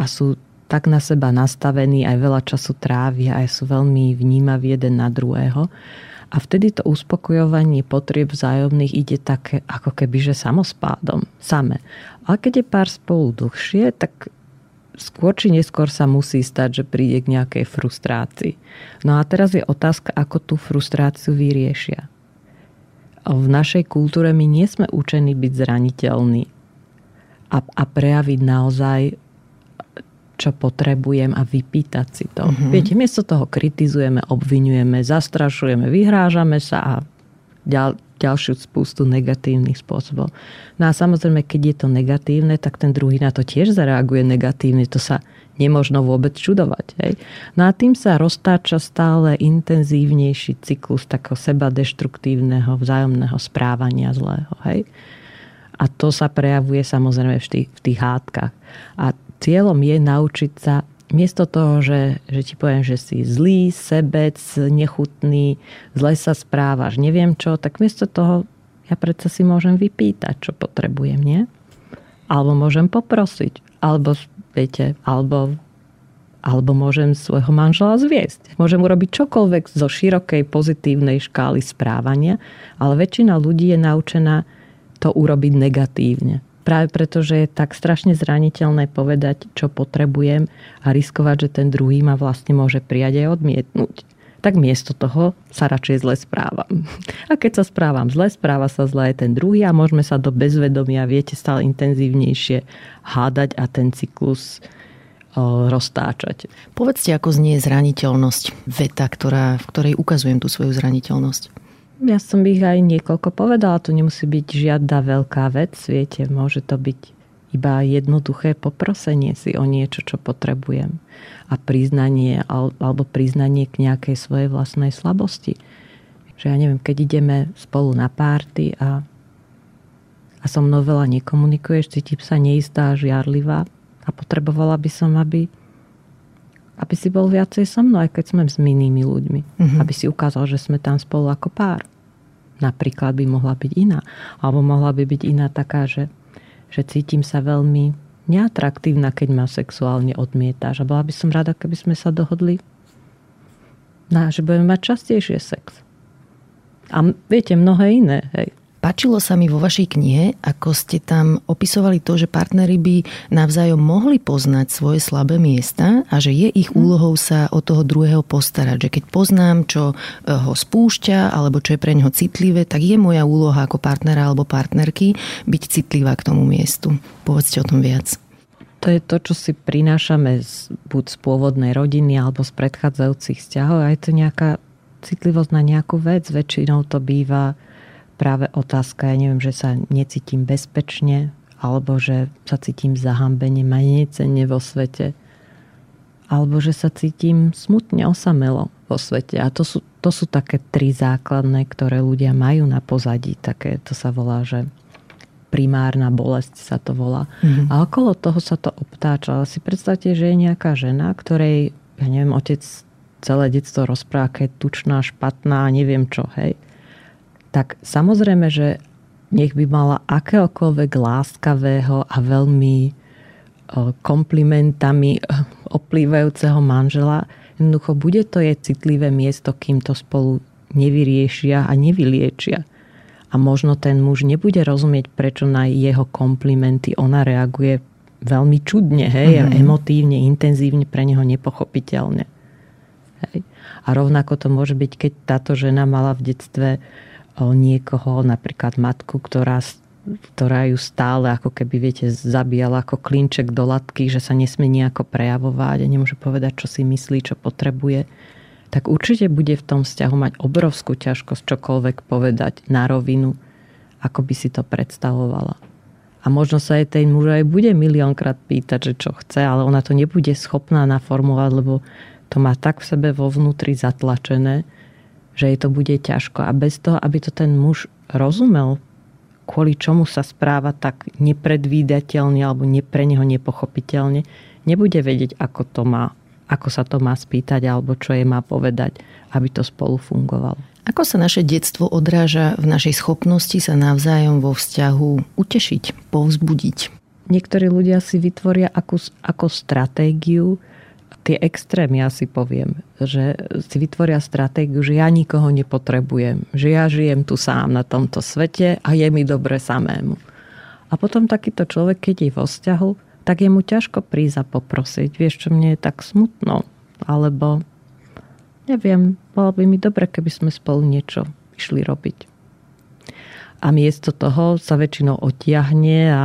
a sú tak na seba nastavení, aj veľa času trávia, aj sú veľmi vnímaví jeden na druhého. A vtedy to uspokojovanie potrieb vzájomných ide také ako keby, že samospádom, same. A keď je pár spolu dlhšie, tak skôr či neskôr sa musí stať, že príde k nejakej frustrácii. No a teraz je otázka, ako tú frustráciu vyriešia. V našej kultúre my nie sme učení byť zraniteľní a, a prejaviť naozaj čo potrebujem a vypýtať si to. Uh-huh. Viete, miesto toho kritizujeme, obvinujeme, zastrašujeme, vyhrážame sa a ďal, ďalšiu spustu negatívnych spôsobov. No a samozrejme, keď je to negatívne, tak ten druhý na to tiež zareaguje negatívne. To sa nemožno vôbec čudovať. Hej? No a tým sa roztáča stále intenzívnejší cyklus takého seba deštruktívneho vzájomného správania zlého. Hej? A to sa prejavuje samozrejme v tých, v tých hádkach. A cieľom je naučiť sa miesto toho, že, že ti poviem, že si zlý, sebec, nechutný, zle sa správaš, neviem čo, tak miesto toho ja predsa si môžem vypýtať, čo potrebujem, nie? Alebo môžem poprosiť, alebo viete, alebo alebo môžem svojho manžela zviesť. Môžem urobiť čokoľvek zo širokej pozitívnej škály správania, ale väčšina ľudí je naučená to urobiť negatívne práve preto, že je tak strašne zraniteľné povedať, čo potrebujem a riskovať, že ten druhý ma vlastne môže prijať aj odmietnúť. Tak miesto toho sa radšej zle správam. A keď sa správam zle, správa sa zle aj ten druhý a môžeme sa do bezvedomia, viete, stále intenzívnejšie hádať a ten cyklus roztáčať. Povedzte, ako znie zraniteľnosť veta, ktorá, v ktorej ukazujem tú svoju zraniteľnosť. Ja som ich aj niekoľko povedala, to nemusí byť žiadna veľká vec, viete, môže to byť iba jednoduché poprosenie si o niečo, čo potrebujem. A priznanie, alebo priznanie k nejakej svojej vlastnej slabosti. Že ja neviem, keď ideme spolu na párty a, a so mnou veľa nekomunikuješ, cítim sa neistá, žiarlivá a potrebovala by som, aby aby si bol viacej so mnou, aj keď sme s inými ľuďmi. Mhm. Aby si ukázal, že sme tam spolu ako pár. Napríklad by mohla byť iná. Alebo mohla by byť iná taká, že, že cítim sa veľmi neatraktívna, keď ma sexuálne odmietáš. A bola by som rada, keby sme sa dohodli na, že budeme mať častejšie sex. A viete, mnohé iné. Hej. Páčilo sa mi vo vašej knihe, ako ste tam opisovali to, že partnery by navzájom mohli poznať svoje slabé miesta a že je ich úlohou sa o toho druhého postarať. Že keď poznám, čo eh, ho spúšťa alebo čo je pre neho citlivé, tak je moja úloha ako partnera alebo partnerky byť citlivá k tomu miestu. Povedzte o tom viac. To je to, čo si prinášame z, buď z pôvodnej rodiny alebo z predchádzajúcich vzťahov a je to nejaká citlivosť na nejakú vec. Väčšinou to býva práve otázka, ja neviem, že sa necítim bezpečne, alebo že sa cítim zahambene, manecene vo svete, alebo že sa cítim smutne, osamelo vo svete. A to sú, to sú také tri základné, ktoré ľudia majú na pozadí. Také, to sa volá, že primárna bolesť sa to volá. Mm-hmm. A okolo toho sa to obtáča. Si predstavte, že je nejaká žena, ktorej, ja neviem, otec celé detstvo rozpráva, aká je tučná, špatná, neviem čo, hej tak samozrejme, že nech by mala akéhokoľvek láskavého a veľmi e, komplimentami e, oplývajúceho manžela, jednoducho bude to je citlivé miesto, kým to spolu nevyriešia a nevyliečia. A možno ten muž nebude rozumieť, prečo na jeho komplimenty ona reaguje veľmi čudne, hej, mm-hmm. emotívne, intenzívne, pre neho nepochopiteľne. Hej. A rovnako to môže byť, keď táto žena mala v detstve niekoho, napríklad matku, ktorá, ktorá ju stále ako keby, viete, zabíjala ako klinček do latky, že sa nesmie nejako prejavovať a nemôže povedať, čo si myslí, čo potrebuje, tak určite bude v tom vzťahu mať obrovskú ťažkosť čokoľvek povedať na rovinu, ako by si to predstavovala. A možno sa aj tej muž aj bude miliónkrát pýtať, že čo chce, ale ona to nebude schopná naformulovať, lebo to má tak v sebe vo vnútri zatlačené, že jej to bude ťažko. A bez toho, aby to ten muž rozumel, kvôli čomu sa správa tak nepredvídateľne alebo ne, pre neho nepochopiteľne, nebude vedieť, ako to má, ako sa to má spýtať alebo čo jej má povedať, aby to spolu fungovalo. Ako sa naše detstvo odráža v našej schopnosti sa navzájom vo vzťahu utešiť, povzbudiť? Niektorí ľudia si vytvoria ako, ako stratégiu tie extrémy, ja si poviem, že si vytvoria stratégiu, že ja nikoho nepotrebujem, že ja žijem tu sám na tomto svete a je mi dobre samému. A potom takýto človek, keď je vo vzťahu, tak je mu ťažko prísť a poprosiť. Vieš, čo mne je tak smutno? Alebo neviem, bolo by mi dobre, keby sme spolu niečo išli robiť. A miesto toho sa väčšinou otiahne a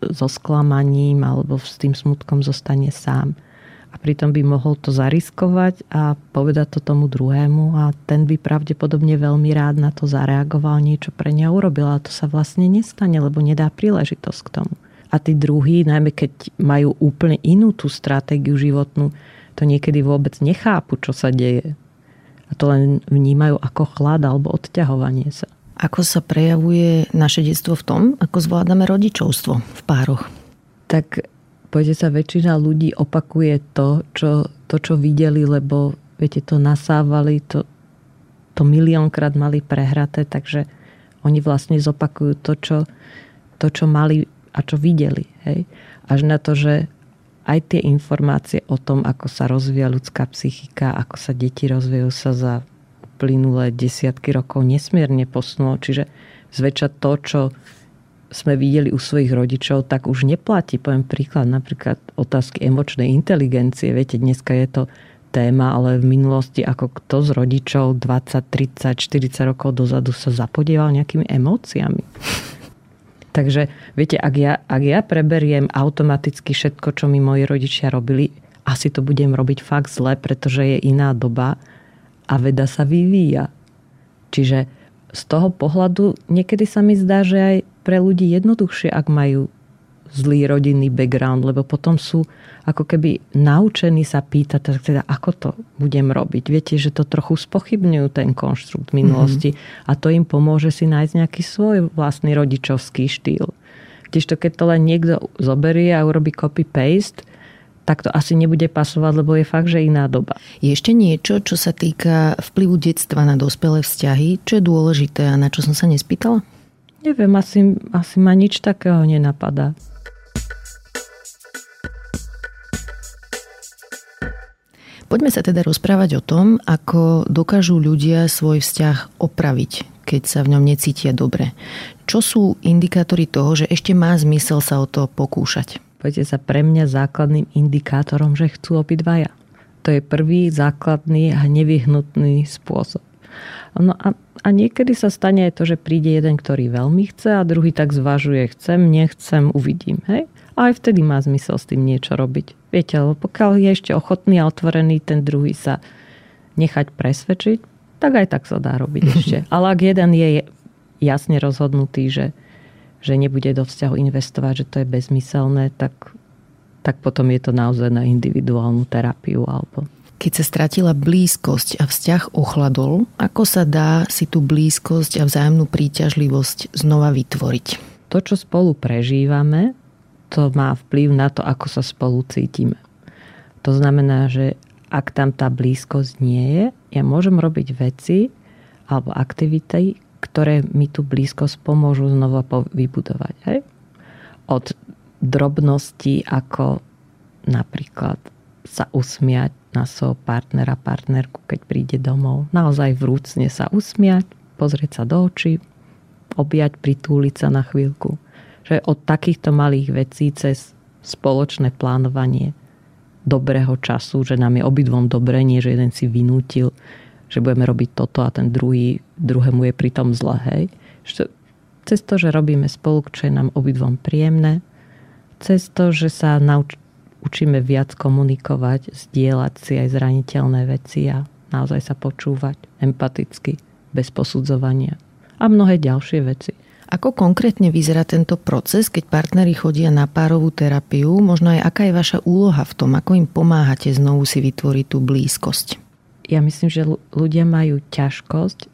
so sklamaním alebo s tým smutkom zostane sám a pritom by mohol to zariskovať a povedať to tomu druhému a ten by pravdepodobne veľmi rád na to zareagoval, niečo pre neho urobil, ale to sa vlastne nestane, lebo nedá príležitosť k tomu. A tí druhí, najmä keď majú úplne inú tú stratégiu životnú, to niekedy vôbec nechápu, čo sa deje. A to len vnímajú ako chlad alebo odťahovanie sa. Ako sa prejavuje naše detstvo v tom, ako zvládame rodičovstvo v pároch? Tak Poďte sa, väčšina ľudí opakuje to, čo, to, čo videli, lebo viete, to nasávali, to, to miliónkrát mali prehraté, takže oni vlastne zopakujú to, čo, to, čo mali a čo videli. Hej? Až na to, že aj tie informácie o tom, ako sa rozvíja ľudská psychika, ako sa deti rozvíjajú sa za plynulé desiatky rokov nesmierne posunulo. Čiže zväčša to, čo sme videli u svojich rodičov, tak už neplatí. Poviem príklad, napríklad otázky emočnej inteligencie. Viete, dneska je to téma, ale v minulosti ako kto z rodičov 20, 30, 40 rokov dozadu sa zapodieval nejakými emóciami. Takže viete, ak ja, ak ja preberiem automaticky všetko, čo mi moji rodičia robili, asi to budem robiť fakt zle, pretože je iná doba a veda sa vyvíja. Čiže z toho pohľadu niekedy sa mi zdá, že aj pre ľudí jednoduchšie, ak majú zlý rodinný background, lebo potom sú ako keby naučení sa pýtať, teda ako to budem robiť. Viete, že to trochu spochybňujú ten konštrukt minulosti mm-hmm. a to im pomôže si nájsť nejaký svoj vlastný rodičovský štýl. Kdežto keď to len niekto zoberie a urobí copy-paste, tak to asi nebude pasovať, lebo je fakt, že iná doba. Je ešte niečo, čo sa týka vplyvu detstva na dospelé vzťahy, čo je dôležité a na čo som sa nespýtala? Neviem, asi, asi ma nič takého nenapadá. Poďme sa teda rozprávať o tom, ako dokážu ľudia svoj vzťah opraviť, keď sa v ňom necítia dobre. Čo sú indikátory toho, že ešte má zmysel sa o to pokúšať? Poďte sa pre mňa základným indikátorom, že chcú obidvaja. To je prvý základný a nevyhnutný spôsob. No a, a niekedy sa stane aj to, že príde jeden, ktorý veľmi chce a druhý tak zvažuje, chcem, nechcem, uvidím. Hej? A aj vtedy má zmysel s tým niečo robiť. Viete, lebo pokiaľ je ešte ochotný a otvorený ten druhý sa nechať presvedčiť, tak aj tak sa dá robiť ešte. Ale ak jeden je jasne rozhodnutý, že, že nebude do vzťahu investovať, že to je bezmyselné, tak, tak potom je to naozaj na individuálnu terapiu alebo keď sa stratila blízkosť a vzťah ochladol, ako sa dá si tú blízkosť a vzájomnú príťažlivosť znova vytvoriť? To, čo spolu prežívame, to má vplyv na to, ako sa spolu cítime. To znamená, že ak tam tá blízkosť nie je, ja môžem robiť veci alebo aktivity, ktoré mi tú blízkosť pomôžu znova vybudovať. Hej? Od drobností ako napríklad sa usmiať na svojho partnera, partnerku, keď príde domov. Naozaj vrúcne sa usmiať, pozrieť sa do očí, objať, pritúliť sa na chvíľku že od takýchto malých vecí cez spoločné plánovanie dobrého času, že nám je obidvom dobré, nie že jeden si vynútil, že budeme robiť toto a ten druhý, druhému je pritom zle, hej. Cez to, že robíme spolu, čo je nám obidvom príjemné, cez to, že sa nauč- učíme viac komunikovať, zdieľať si aj zraniteľné veci a naozaj sa počúvať empaticky, bez posudzovania a mnohé ďalšie veci. Ako konkrétne vyzerá tento proces, keď partneri chodia na párovú terapiu? Možno aj aká je vaša úloha v tom? Ako im pomáhate znovu si vytvoriť tú blízkosť? Ja myslím, že ľudia majú ťažkosť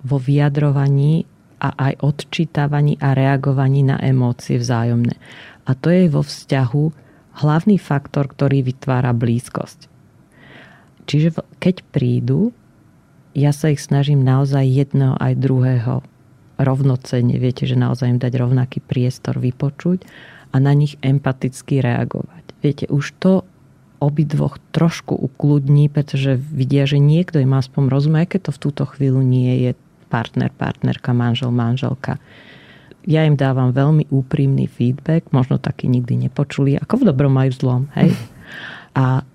vo vyjadrovaní a aj odčítavaní a reagovaní na emócie vzájomné. A to je vo vzťahu hlavný faktor, ktorý vytvára blízkosť. Čiže keď prídu, ja sa ich snažím naozaj jedného aj druhého rovnocenne, viete, že naozaj im dať rovnaký priestor vypočuť a na nich empaticky reagovať. Viete, už to obidvoch trošku ukludní, pretože vidia, že niekto im aspoň rozumie, keď to v túto chvíľu nie je partner, partnerka, manžel, manželka. Ja im dávam veľmi úprimný feedback, možno taký nikdy nepočuli, ako v dobrom aj v zlom. Hej? A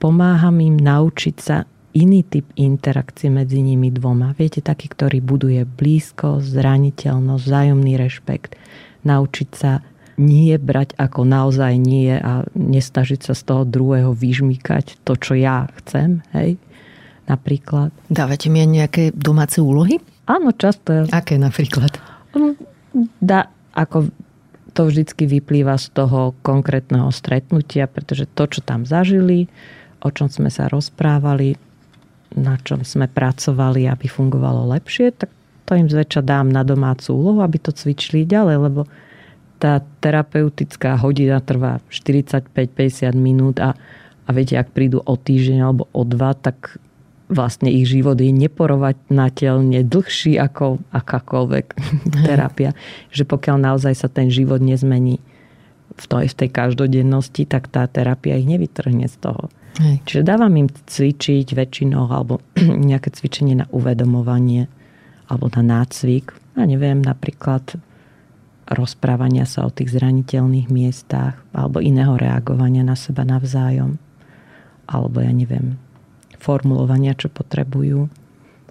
pomáham im naučiť sa iný typ interakcie medzi nimi dvoma. Viete, taký, ktorý buduje blízko, zraniteľnosť, vzájomný rešpekt. Naučiť sa nie brať ako naozaj nie a nestažiť sa z toho druhého vyžmýkať to, čo ja chcem, hej, napríklad. Dávate mi aj nejaké domáce úlohy? Áno, často. Aké napríklad? Mm, dá, ako to vždycky vyplýva z toho konkrétneho stretnutia, pretože to, čo tam zažili, o čom sme sa rozprávali, na čom sme pracovali, aby fungovalo lepšie, tak to im zväčša dám na domácu úlohu, aby to cvičili ďalej, lebo tá terapeutická hodina trvá 45-50 minút a, a viete, ak prídu o týždeň alebo o dva, tak vlastne ich život je neporovateľne dlhší ako akákoľvek terapia. Že pokiaľ naozaj sa ten život nezmení v tej, v tej každodennosti, tak tá terapia ich nevytrhne z toho. Hej. Čiže dávam im cvičiť väčšinou alebo nejaké cvičenie na uvedomovanie alebo na nácvik. A neviem, napríklad rozprávania sa o tých zraniteľných miestach alebo iného reagovania na seba navzájom. Alebo ja neviem, formulovania, čo potrebujú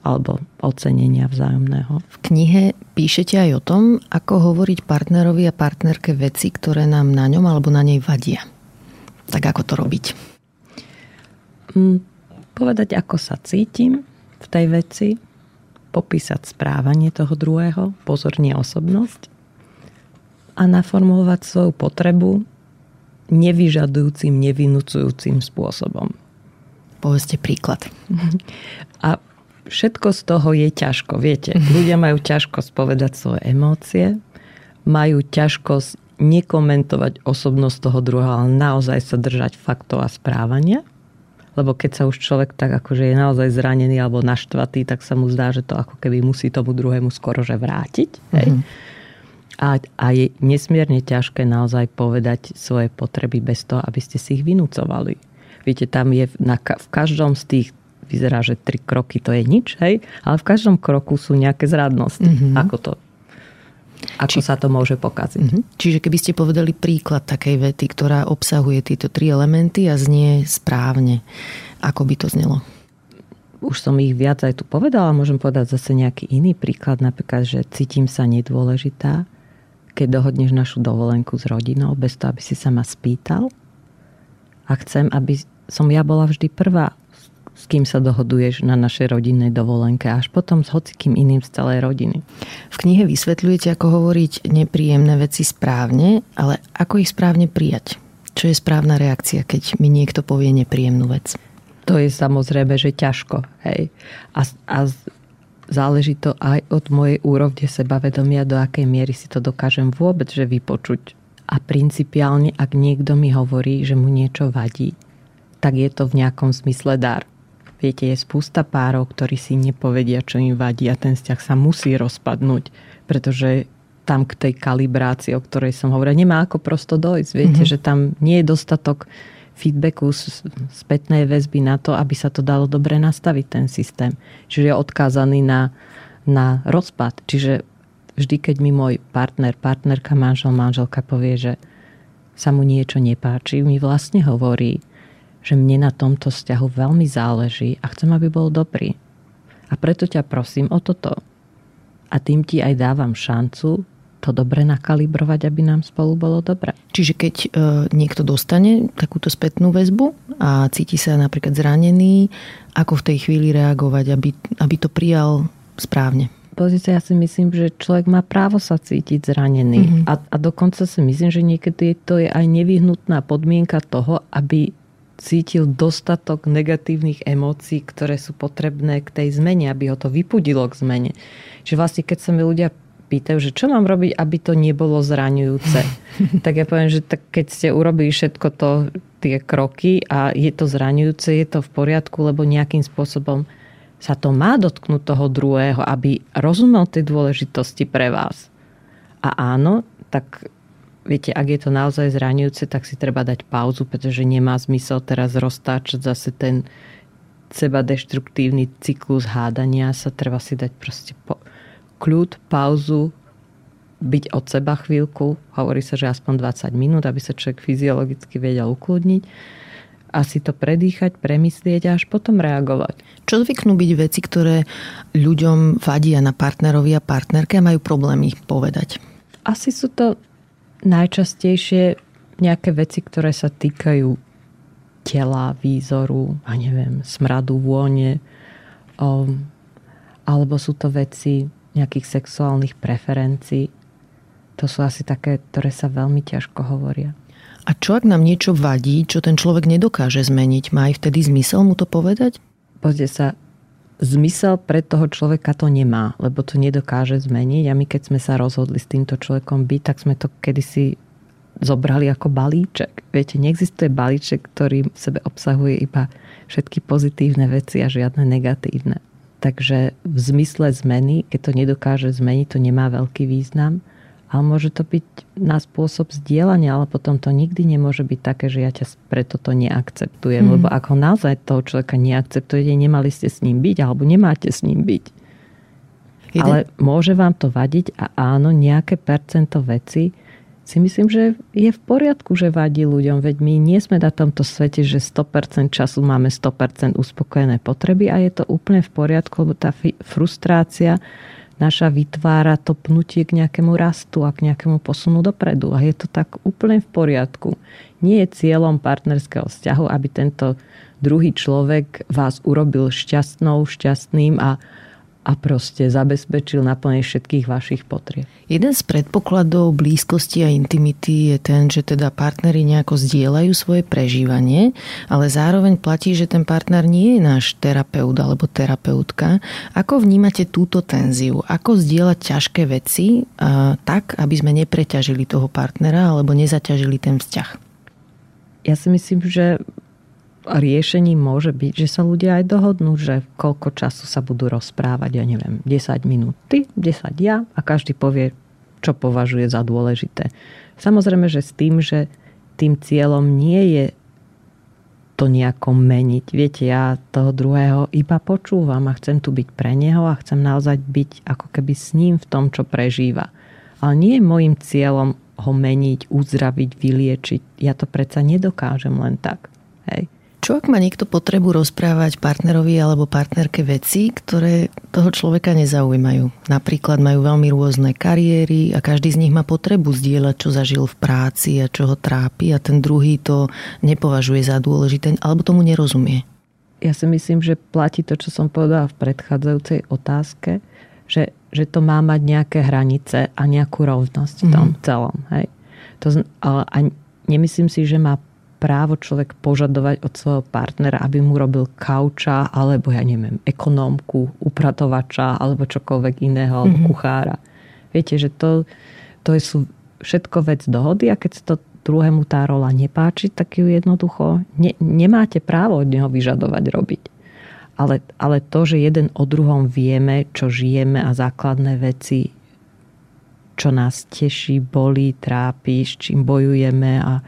alebo ocenenia vzájomného. V knihe píšete aj o tom, ako hovoriť partnerovi a partnerke veci, ktoré nám na ňom alebo na nej vadia. Tak ako to robiť? Mm, povedať, ako sa cítim v tej veci, popísať správanie toho druhého, pozorne osobnosť a naformulovať svoju potrebu nevyžadujúcim, nevinúcujúcim spôsobom. Povedzte príklad. A všetko z toho je ťažko. Viete, ľudia majú ťažkosť povedať svoje emócie, majú ťažkosť nekomentovať osobnosť toho druhého, ale naozaj sa držať faktov a správania. Lebo keď sa už človek tak akože je naozaj zranený alebo naštvatý, tak sa mu zdá, že to ako keby musí tomu druhému skoro že vrátiť. Hej? Mm-hmm. A, a je nesmierne ťažké naozaj povedať svoje potreby bez toho, aby ste si ich vynúcovali. Viete, tam je na, v každom z tých vyzerá, že tri kroky to je nič, hej? Ale v každom kroku sú nejaké zradnosti. Mm-hmm. Ako to ako Či... sa to môže pokaziť. Mm-hmm. Čiže keby ste povedali príklad takej vety, ktorá obsahuje tieto tri elementy a znie správne, ako by to znelo? Už som ich viac aj tu povedala, môžem povedať zase nejaký iný príklad, napríklad, že cítim sa nedôležitá, keď dohodneš našu dovolenku s rodinou, bez toho, aby si sa ma spýtal. A chcem, aby som ja bola vždy prvá s kým sa dohoduješ na našej rodinnej dovolenke, až potom s hocikým iným z celej rodiny. V knihe vysvetľujete, ako hovoriť nepríjemné veci správne, ale ako ich správne prijať. Čo je správna reakcia, keď mi niekto povie nepríjemnú vec? To je samozrejme, že ťažko. Hej. A, a záleží to aj od mojej úrovne sebavedomia, do akej miery si to dokážem vôbec že vypočuť. A principiálne, ak niekto mi hovorí, že mu niečo vadí, tak je to v nejakom zmysle dar. Viete, je spústa párov, ktorí si nepovedia, čo im vadí a ten vzťah sa musí rozpadnúť, pretože tam k tej kalibrácii, o ktorej som hovorila, nemá ako prosto dojsť. Viete, mm-hmm. že tam nie je dostatok feedbacku, spätnej väzby na to, aby sa to dalo dobre nastaviť ten systém. Čiže je odkázaný na, na rozpad. Čiže vždy, keď mi môj partner, partnerka, manžel, manželka povie, že sa mu niečo nepáči, mi vlastne hovorí, že mne na tomto vzťahu veľmi záleží a chcem, aby bol dobrý. A preto ťa prosím o toto. A tým ti aj dávam šancu to dobre nakalibrovať, aby nám spolu bolo dobre. Čiže keď e, niekto dostane takúto spätnú väzbu a cíti sa napríklad zranený, ako v tej chvíli reagovať, aby, aby to prijal správne? Pozícia, ja si myslím, že človek má právo sa cítiť zranený. Mm-hmm. A, a dokonca si myslím, že niekedy to je aj nevyhnutná podmienka toho, aby cítil dostatok negatívnych emócií, ktoré sú potrebné k tej zmene, aby ho to vypudilo k zmene. Čiže vlastne, keď sa mi ľudia pýtajú, že čo mám robiť, aby to nebolo zraňujúce, tak ja poviem, že tak keď ste urobili všetko to, tie kroky a je to zraňujúce, je to v poriadku, lebo nejakým spôsobom sa to má dotknúť toho druhého, aby rozumel tej dôležitosti pre vás. A áno, tak viete, ak je to naozaj zraňujúce, tak si treba dať pauzu, pretože nemá zmysel teraz roztáčať zase ten seba deštruktívny cyklus hádania sa. Treba si dať proste po, kľud, pauzu, byť od seba chvíľku. Hovorí sa, že aspoň 20 minút, aby sa človek fyziologicky vedel ukludniť a si to predýchať, premyslieť a až potom reagovať. Čo zvyknú byť veci, ktoré ľuďom vadia na partnerovi a partnerke a majú problém ich povedať? Asi sú to najčastejšie nejaké veci, ktoré sa týkajú tela, výzoru, a neviem, smradu, vône, um, alebo sú to veci nejakých sexuálnych preferencií. To sú asi také, ktoré sa veľmi ťažko hovoria. A čo ak nám niečo vadí, čo ten človek nedokáže zmeniť? Má aj vtedy zmysel mu to povedať? Pozrite sa, zmysel pre toho človeka to nemá, lebo to nedokáže zmeniť a my keď sme sa rozhodli s týmto človekom byť, tak sme to kedysi zobrali ako balíček. Viete, neexistuje balíček, ktorý v sebe obsahuje iba všetky pozitívne veci a žiadne negatívne. Takže v zmysle zmeny, keď to nedokáže zmeniť, to nemá veľký význam ale môže to byť na spôsob zdieľania, ale potom to nikdy nemôže byť také, že ja ťa preto to neakceptujem. Mm. Lebo ako naozaj toho človeka neakceptujete, nemali ste s ním byť, alebo nemáte s ním byť. Jeden... Ale môže vám to vadiť a áno, nejaké percento veci si myslím, že je v poriadku, že vadí ľuďom, veď my nie sme na tomto svete, že 100% času máme 100% uspokojené potreby a je to úplne v poriadku, lebo tá frustrácia naša vytvára to pnutie k nejakému rastu a k nejakému posunu dopredu. A je to tak úplne v poriadku. Nie je cieľom partnerského vzťahu, aby tento druhý človek vás urobil šťastnou, šťastným a a proste zabezpečil naplnenie všetkých vašich potrieb. Jeden z predpokladov blízkosti a intimity je ten, že teda partnery nejako zdieľajú svoje prežívanie, ale zároveň platí, že ten partner nie je náš terapeut alebo terapeutka. Ako vnímate túto tenziu? Ako zdieľať ťažké veci a, tak, aby sme nepreťažili toho partnera alebo nezaťažili ten vzťah? Ja si myslím, že riešením môže byť, že sa ľudia aj dohodnú, že koľko času sa budú rozprávať, ja neviem, 10 minút ty, 10 ja a každý povie, čo považuje za dôležité. Samozrejme, že s tým, že tým cieľom nie je to nejako meniť. Viete, ja toho druhého iba počúvam a chcem tu byť pre neho a chcem naozaj byť ako keby s ním v tom, čo prežíva. Ale nie je môjim cieľom ho meniť, uzdraviť, vyliečiť. Ja to predsa nedokážem len tak. Hej. Čo ak má niekto potrebu rozprávať partnerovi alebo partnerke veci, ktoré toho človeka nezaujímajú? Napríklad majú veľmi rôzne kariéry a každý z nich má potrebu zdieľať, čo zažil v práci a čo ho trápi a ten druhý to nepovažuje za dôležité alebo tomu nerozumie. Ja si myslím, že platí to, čo som povedala v predchádzajúcej otázke, že, že to má mať nejaké hranice a nejakú rovnosť v tom mm. celom. Hej? To, ale a nemyslím si, že má právo človek požadovať od svojho partnera, aby mu robil kauča, alebo ja neviem, ekonómku, upratovača, alebo čokoľvek iného, alebo mm-hmm. kuchára. Viete, že to, to sú všetko vec dohody a keď sa to druhému tá rola nepáči, tak ju jednoducho ne, nemáte právo od neho vyžadovať robiť. Ale, ale to, že jeden o druhom vieme, čo žijeme a základné veci, čo nás teší, bolí, trápi, s čím bojujeme a,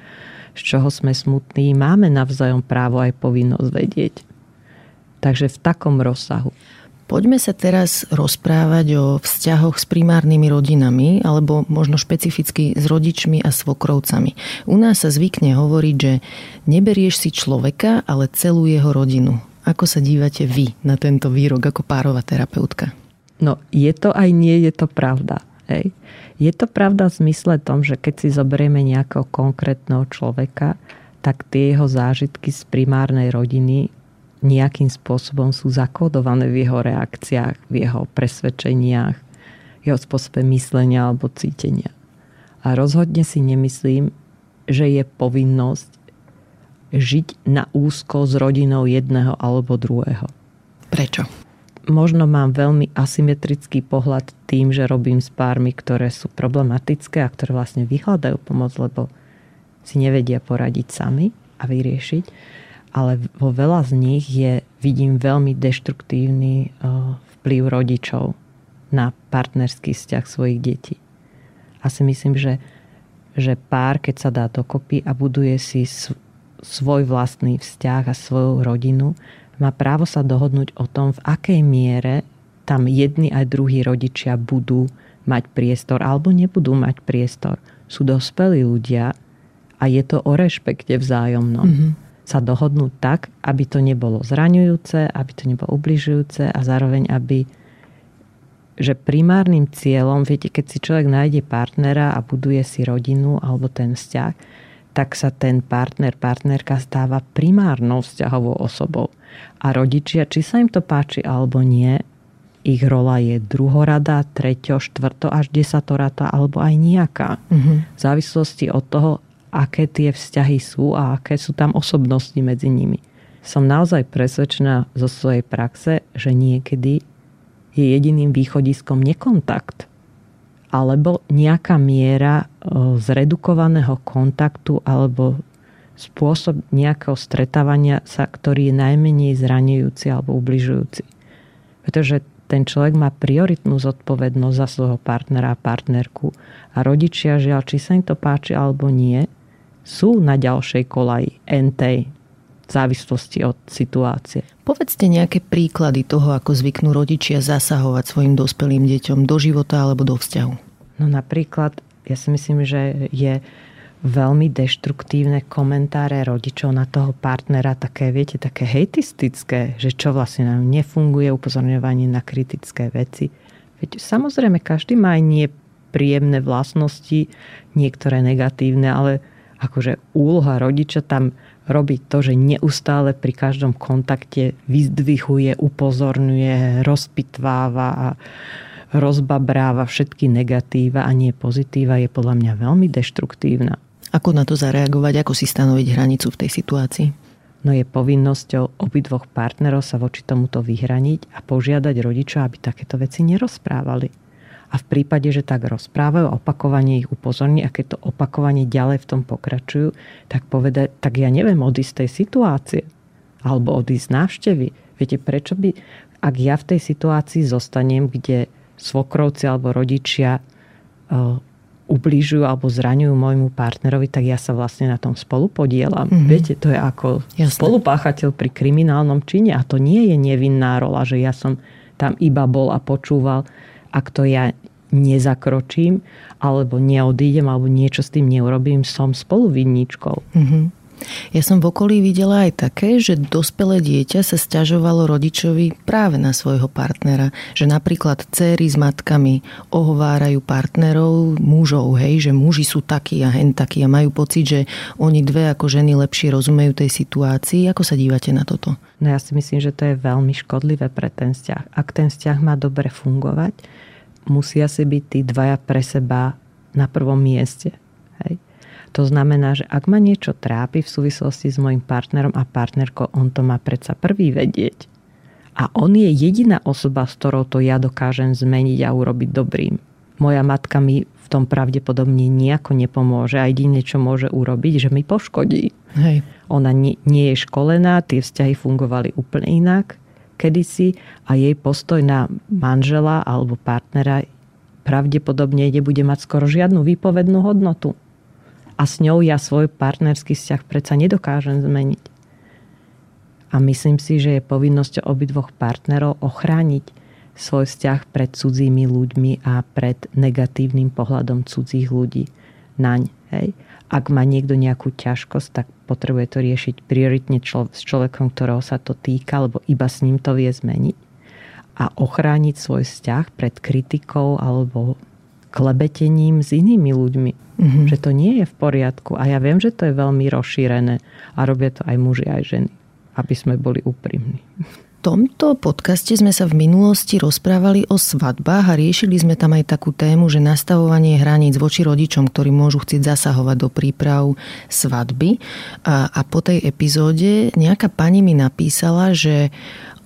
z čoho sme smutní, máme navzájom právo aj povinnosť vedieť. Takže v takom rozsahu. Poďme sa teraz rozprávať o vzťahoch s primárnymi rodinami alebo možno špecificky s rodičmi a svokrovcami. U nás sa zvykne hovoriť, že neberieš si človeka, ale celú jeho rodinu. Ako sa dívate vy na tento výrok ako párová terapeutka? No, je to aj nie je to pravda. Hej. Je to pravda v zmysle tom, že keď si zoberieme nejakého konkrétneho človeka, tak tie jeho zážitky z primárnej rodiny nejakým spôsobom sú zakódované v jeho reakciách, v jeho presvedčeniach, jeho spôsobe myslenia alebo cítenia. A rozhodne si nemyslím, že je povinnosť žiť na úzko s rodinou jedného alebo druhého. Prečo? Možno mám veľmi asymetrický pohľad tým, že robím s pármi, ktoré sú problematické a ktoré vlastne vyhľadajú pomoc, lebo si nevedia poradiť sami a vyriešiť. Ale vo veľa z nich je, vidím veľmi deštruktívny uh, vplyv rodičov na partnerský vzťah svojich detí. A si myslím, že, že pár, keď sa dá dokopy a buduje si svoj vlastný vzťah a svoju rodinu, má právo sa dohodnúť o tom, v akej miere tam jedni aj druhí rodičia budú mať priestor alebo nebudú mať priestor. Sú dospelí ľudia a je to o rešpekte vzájomnom. Mm-hmm. Sa dohodnúť tak, aby to nebolo zraňujúce, aby to nebolo ubližujúce a zároveň, aby že primárnym cieľom, viete, keď si človek nájde partnera a buduje si rodinu alebo ten vzťah, tak sa ten partner, partnerka stáva primárnou vzťahovou osobou. A rodičia, či sa im to páči alebo nie, ich rola je druhorada, treťo, štvrto až desatorata alebo aj nejaká. Mm-hmm. V závislosti od toho, aké tie vzťahy sú a aké sú tam osobnosti medzi nimi. Som naozaj presvedčená zo svojej praxe, že niekedy je jediným východiskom nekontakt alebo nejaká miera zredukovaného kontaktu alebo spôsob nejakého stretávania sa, ktorý je najmenej zranujúci alebo ubližujúci. Pretože ten človek má prioritnú zodpovednosť za svojho partnera a partnerku a rodičia, žiaľ, či sa im to páči alebo nie, sú na ďalšej kolaji, v závislosti od situácie. Povedzte nejaké príklady toho, ako zvyknú rodičia zasahovať svojim dospelým deťom do života alebo do vzťahu. No napríklad, ja si myslím, že je veľmi deštruktívne komentáre rodičov na toho partnera, také, viete, také hejtistické, že čo vlastne nám nefunguje, upozorňovanie na kritické veci. Veď samozrejme, každý má aj nepríjemné vlastnosti, niektoré negatívne, ale akože úloha rodiča tam robiť to, že neustále pri každom kontakte vyzdvihuje, upozorňuje, rozpitváva a rozbabráva všetky negatíva a nie pozitíva je podľa mňa veľmi deštruktívna. Ako na to zareagovať, ako si stanoviť hranicu v tej situácii? No je povinnosťou obidvoch partnerov sa voči tomuto vyhraniť a požiadať rodičov, aby takéto veci nerozprávali a v prípade, že tak rozprávajú, opakovanie ich upozorní a keď to opakovanie ďalej v tom pokračujú, tak povedať, tak ja neviem odísť z tej situácie alebo odísť z návštevy. Viete, prečo by, ak ja v tej situácii zostanem, kde svokrovci alebo rodičia uh, ubližujú alebo zraňujú môjmu partnerovi, tak ja sa vlastne na tom spolu podielam. Mm-hmm. Viete, to je ako Jasne. spolupáchateľ pri kriminálnom čine a to nie je nevinná rola, že ja som tam iba bol a počúval ak to ja nezakročím, alebo neodídem, alebo niečo s tým neurobím, som spoluvinníčkou. Mm-hmm. Ja som v okolí videla aj také, že dospelé dieťa sa stiažovalo rodičovi práve na svojho partnera. Že napríklad céry s matkami ohovárajú partnerov, mužov, hej, že muži sú takí a hen takí a majú pocit, že oni dve ako ženy lepšie rozumejú tej situácii. Ako sa dívate na toto? No ja si myslím, že to je veľmi škodlivé pre ten vzťah. Ak ten vzťah má dobre fungovať, musia si byť tí dvaja pre seba na prvom mieste. Hej. To znamená, že ak ma niečo trápi v súvislosti s mojim partnerom a partnerkou, on to má predsa prvý vedieť. A on je jediná osoba, s ktorou to ja dokážem zmeniť a urobiť dobrým. Moja matka mi v tom pravdepodobne nejako nepomôže a jediné, čo môže urobiť, že mi poškodí. Hej. Ona nie, nie je školená, tie vzťahy fungovali úplne inak kedysi a jej postoj na manžela alebo partnera pravdepodobne nebude mať skoro žiadnu výpovednú hodnotu. A s ňou ja svoj partnerský vzťah predsa nedokážem zmeniť. A myslím si, že je povinnosťou obidvoch partnerov ochrániť svoj vzťah pred cudzími ľuďmi a pred negatívnym pohľadom cudzích ľudí naň. Hej? Ak má niekto nejakú ťažkosť, tak potrebuje to riešiť prioritne člo- s človekom, ktorého sa to týka, lebo iba s ním to vie zmeniť. A ochrániť svoj vzťah pred kritikou alebo klebetením s inými ľuďmi. Mm-hmm. Že to nie je v poriadku. A ja viem, že to je veľmi rozšírené. A robia to aj muži, aj ženy. Aby sme boli úprimní tomto podcaste sme sa v minulosti rozprávali o svadbách a riešili sme tam aj takú tému, že nastavovanie hraníc voči rodičom, ktorí môžu chcieť zasahovať do príprav svadby. A, a po tej epizóde nejaká pani mi napísala, že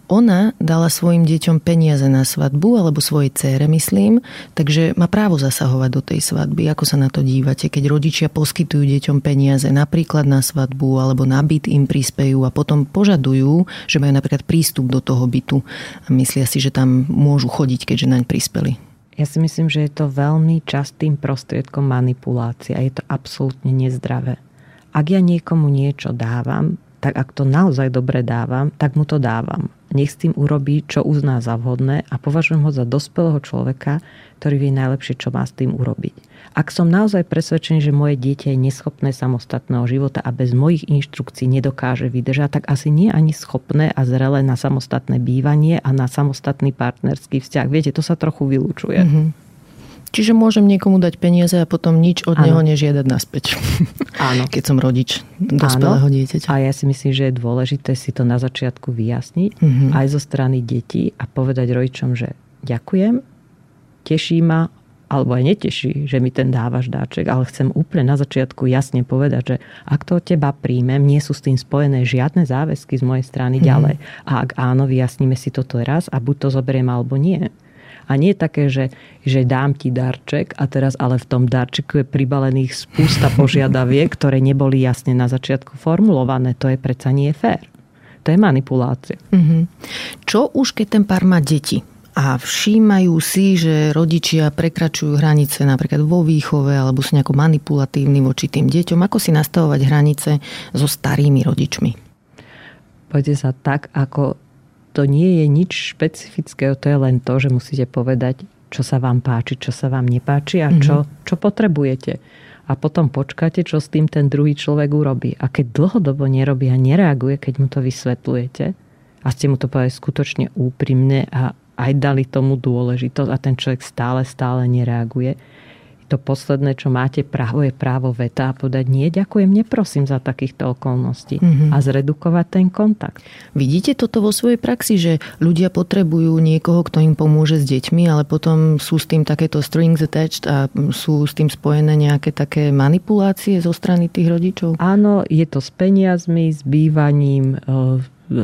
ona dala svojim deťom peniaze na svadbu, alebo svojej cére, myslím, takže má právo zasahovať do tej svadby. Ako sa na to dívate, keď rodičia poskytujú deťom peniaze napríklad na svadbu, alebo na byt im prispejú a potom požadujú, že majú napríklad prístup do toho bytu a myslia si, že tam môžu chodiť, keďže naň prispeli. Ja si myslím, že je to veľmi častým prostriedkom manipulácie a je to absolútne nezdravé. Ak ja niekomu niečo dávam, tak ak to naozaj dobre dávam, tak mu to dávam. Nech s tým urobí, čo uzná za vhodné a považujem ho za dospelého človeka, ktorý vie najlepšie, čo má s tým urobiť. Ak som naozaj presvedčený, že moje dieťa je neschopné samostatného života a bez mojich inštrukcií nedokáže vydržať, tak asi nie ani schopné a zrelé na samostatné bývanie a na samostatný partnerský vzťah. Viete, to sa trochu vylúčuje. Mm-hmm. Čiže môžem niekomu dať peniaze a potom nič od ano. neho nežiadať naspäť. Áno. Keď som rodič dospelého dieťaťa. A ja si myslím, že je dôležité si to na začiatku vyjasniť mm-hmm. aj zo strany detí a povedať rodičom, že ďakujem, teší ma, alebo aj neteší, že mi ten dávaš dáček, ale chcem úplne na začiatku jasne povedať, že ak to od teba príjmem, nie sú s tým spojené žiadne záväzky z mojej strany mm-hmm. ďalej. A ak áno, vyjasníme si to teraz a buď to zoberiem alebo nie. A nie také, že, že dám ti darček a teraz ale v tom darčeku je pribalených spústa požiadaviek, ktoré neboli jasne na začiatku formulované. To je predsa nie fér. To je manipulácia. Mm-hmm. Čo už keď ten pár má deti? a všímajú si, že rodičia prekračujú hranice napríklad vo výchove alebo sú nejako manipulatívni voči tým deťom. Ako si nastavovať hranice so starými rodičmi? Poďte sa tak, ako to nie je nič špecifického, to je len to, že musíte povedať, čo sa vám páči, čo sa vám nepáči a čo, mhm. čo potrebujete. A potom počkáte, čo s tým ten druhý človek urobí. A keď dlhodobo nerobí a nereaguje, keď mu to vysvetľujete a ste mu to povedali skutočne úprimne a aj dali tomu dôležitosť a ten človek stále, stále nereaguje, to posledné, čo máte právo, je právo veta a povedať nie, ďakujem, neprosím za takýchto okolností mm-hmm. a zredukovať ten kontakt. Vidíte toto vo svojej praxi, že ľudia potrebujú niekoho, kto im pomôže s deťmi, ale potom sú s tým takéto strings attached a sú s tým spojené nejaké také manipulácie zo strany tých rodičov? Áno, je to s peniazmi, s bývaním, e,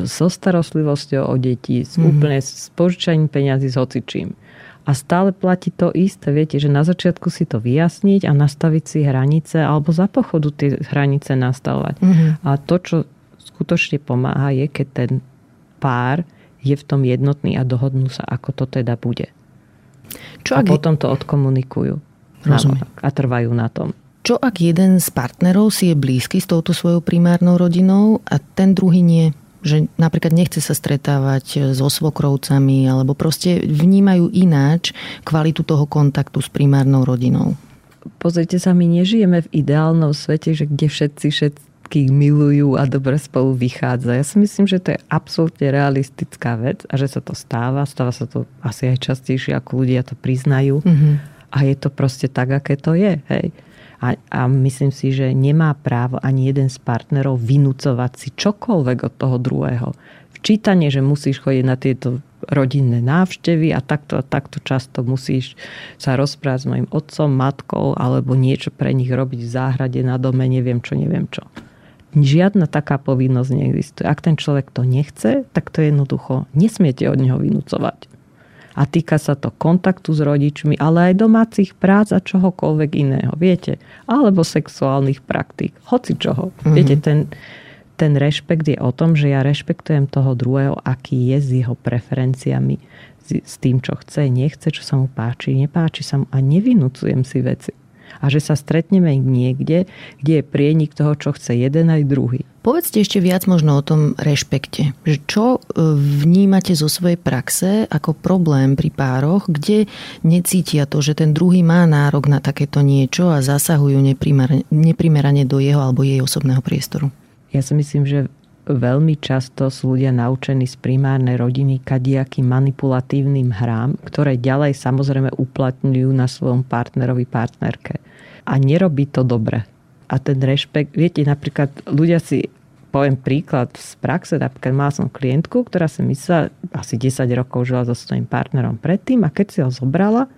so starostlivosťou o deti, s mm-hmm. úplne s požičaním peniazy s hocičím. A stále platí to isté. Viete, že na začiatku si to vyjasniť a nastaviť si hranice alebo za pochodu tie hranice nastavovať. Mm-hmm. A to, čo skutočne pomáha, je, keď ten pár je v tom jednotný a dohodnú sa, ako to teda bude. Čo a ak potom to odkomunikujú. Rozumiem. A trvajú na tom. Čo ak jeden z partnerov si je blízky s touto svojou primárnou rodinou a ten druhý nie? Že napríklad nechce sa stretávať so svokrovcami alebo proste vnímajú ináč kvalitu toho kontaktu s primárnou rodinou. Pozrite sa, my nežijeme v ideálnom svete, že kde všetci všetkých milujú a dobre spolu vychádza. Ja si myslím, že to je absolútne realistická vec a že sa to stáva. Stáva sa to asi aj častejšie, ako ľudia to priznajú. Mm-hmm. A je to proste tak, aké to je. Hej. A, a myslím si, že nemá právo ani jeden z partnerov vynúcovať si čokoľvek od toho druhého. Včítanie, že musíš chodiť na tieto rodinné návštevy a takto takto často musíš sa rozprávať s mojim otcom, matkou alebo niečo pre nich robiť v záhrade, na dome, neviem čo, neviem čo. Žiadna taká povinnosť neexistuje. Ak ten človek to nechce, tak to jednoducho nesmiete od neho vynúcovať a týka sa to kontaktu s rodičmi, ale aj domácich prác a čohokoľvek iného, viete, alebo sexuálnych praktík, hoci čoho. Mm-hmm. Viete, ten, ten rešpekt je o tom, že ja rešpektujem toho druhého, aký je s jeho preferenciami, s tým, čo chce, nechce, čo sa mu páči, nepáči sa mu a nevinúcujem si veci a že sa stretneme niekde, kde je prienik toho, čo chce jeden aj druhý. Povedzte ešte viac možno o tom rešpekte. Čo e, vnímate zo svojej praxe ako problém pri pároch, kde necítia to, že ten druhý má nárok na takéto niečo a zasahujú neprimerane do jeho alebo jej osobného priestoru? Ja si myslím, že veľmi často sú ľudia naučení z primárnej rodiny kadiakým manipulatívnym hrám, ktoré ďalej samozrejme uplatňujú na svojom partnerovi, partnerke. A nerobí to dobre. A ten rešpekt, viete, napríklad ľudia si poviem príklad z praxe, napríklad mal som klientku, ktorá si myslela, asi 10 rokov žila so svojím partnerom predtým a keď si ho zobrala,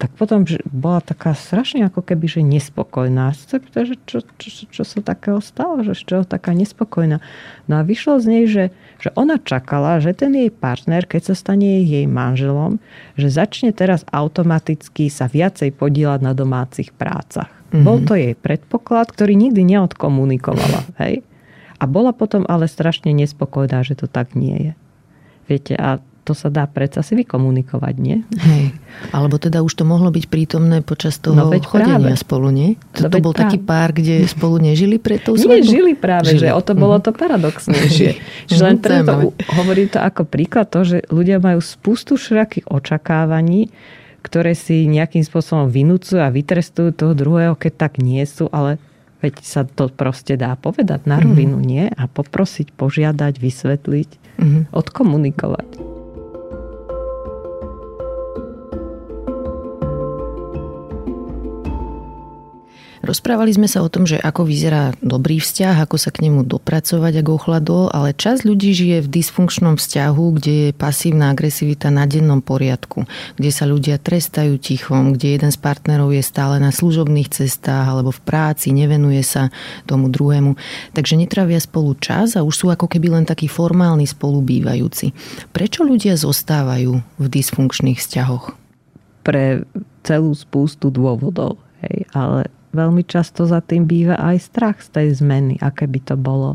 tak potom že bola taká strašne ako keby, že nespokojná. Čo, čo, čo, čo sa takého stalo, že čo taká nespokojná. No a vyšlo z nej, že, že ona čakala, že ten jej partner, keď sa stane jej manželom, že začne teraz automaticky sa viacej podielať na domácich prácach. Mm-hmm. Bol to jej predpoklad, ktorý nikdy neodkomunikovala. Hej? A bola potom ale strašne nespokojná, že to tak nie je. Viete, a to sa dá predsa si vykomunikovať, nie? Hej. Alebo teda už to mohlo byť prítomné počas toho no, chodenia práve. spolu, nie? To, no, to bol práve. taký pár, kde spolu nežili pre tou svadbu? Nie, žili práve, žili. že o to bolo mhm. to paradoxnejšie. že len preto hovorí to ako príklad to, že ľudia majú spustu všakých očakávaní, ktoré si nejakým spôsobom vynúcujú a vytrestujú toho druhého, keď tak nie sú, ale veď sa to proste dá povedať na rovinu, mm. nie? A poprosiť, požiadať, vysvetliť, mm. odkomunikovať. Rozprávali sme sa o tom, že ako vyzerá dobrý vzťah, ako sa k nemu dopracovať, ako ochladol, ale časť ľudí žije v dysfunkčnom vzťahu, kde je pasívna agresivita na dennom poriadku, kde sa ľudia trestajú tichom, kde jeden z partnerov je stále na služobných cestách alebo v práci, nevenuje sa tomu druhému. Takže netravia spolu čas a už sú ako keby len takí formálni spolubývajúci. Prečo ľudia zostávajú v dysfunkčných vzťahoch? Pre celú spústu dôvodov. Hej, ale veľmi často za tým býva aj strach z tej zmeny, aké by to bolo.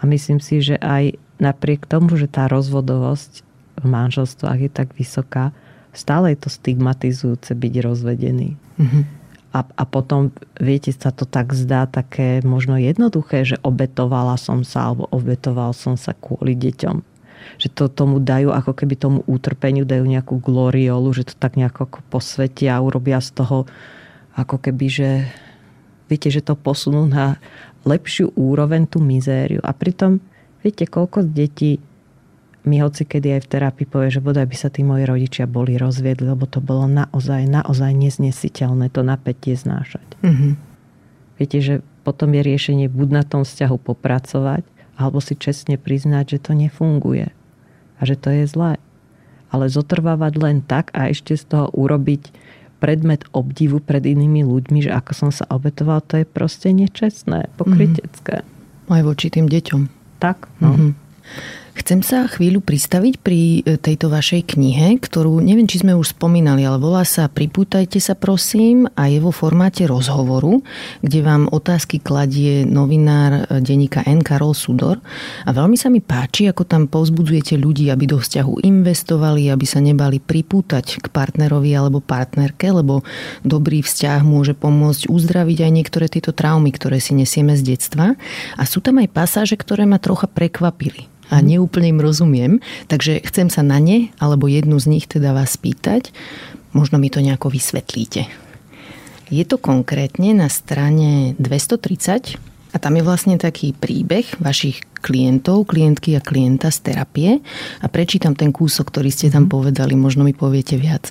A myslím si, že aj napriek tomu, že tá rozvodovosť v manželstvách je tak vysoká, stále je to stigmatizujúce byť rozvedený. Mm-hmm. A, a potom, viete, sa to tak zdá také možno jednoduché, že obetovala som sa alebo obetoval som sa kvôli deťom. Že to tomu dajú, ako keby tomu útrpeniu dajú nejakú gloriolu, že to tak nejako posvetia a urobia z toho ako keby, že viete, že to posunú na lepšiu úroveň tú mizériu. A pritom, viete, koľko detí mi hoci kedy aj v terapii povie, že bodaj by sa tí moji rodičia boli rozviedli, lebo to bolo naozaj, naozaj neznesiteľné to napätie znášať. Mm-hmm. Viete, že potom je riešenie buď na tom vzťahu popracovať, alebo si čestne priznať, že to nefunguje a že to je zlé. Ale zotrvávať len tak a ešte z toho urobiť predmet obdivu pred inými ľuďmi, že ako som sa obetoval, to je proste nečestné, pokrytecké. Mm. Aj voči tým deťom. Tak, no. Mm-hmm. Chcem sa chvíľu pristaviť pri e, tejto vašej knihe, ktorú neviem, či sme už spomínali, ale volá sa Pripútajte sa prosím a je vo formáte rozhovoru, kde vám otázky kladie novinár e, denníka N. Karol Sudor. A veľmi sa mi páči, ako tam povzbudzujete ľudí, aby do vzťahu investovali, aby sa nebali pripútať k partnerovi alebo partnerke, lebo dobrý vzťah môže pomôcť uzdraviť aj niektoré tieto traumy, ktoré si nesieme z detstva. A sú tam aj pasáže, ktoré ma trocha prekvapili a neúplne im rozumiem, takže chcem sa na ne, alebo jednu z nich teda vás spýtať. Možno mi to nejako vysvetlíte. Je to konkrétne na strane 230 a tam je vlastne taký príbeh vašich klientov, klientky a klienta z terapie a prečítam ten kúsok, ktorý ste tam mhm. povedali, možno mi poviete viac.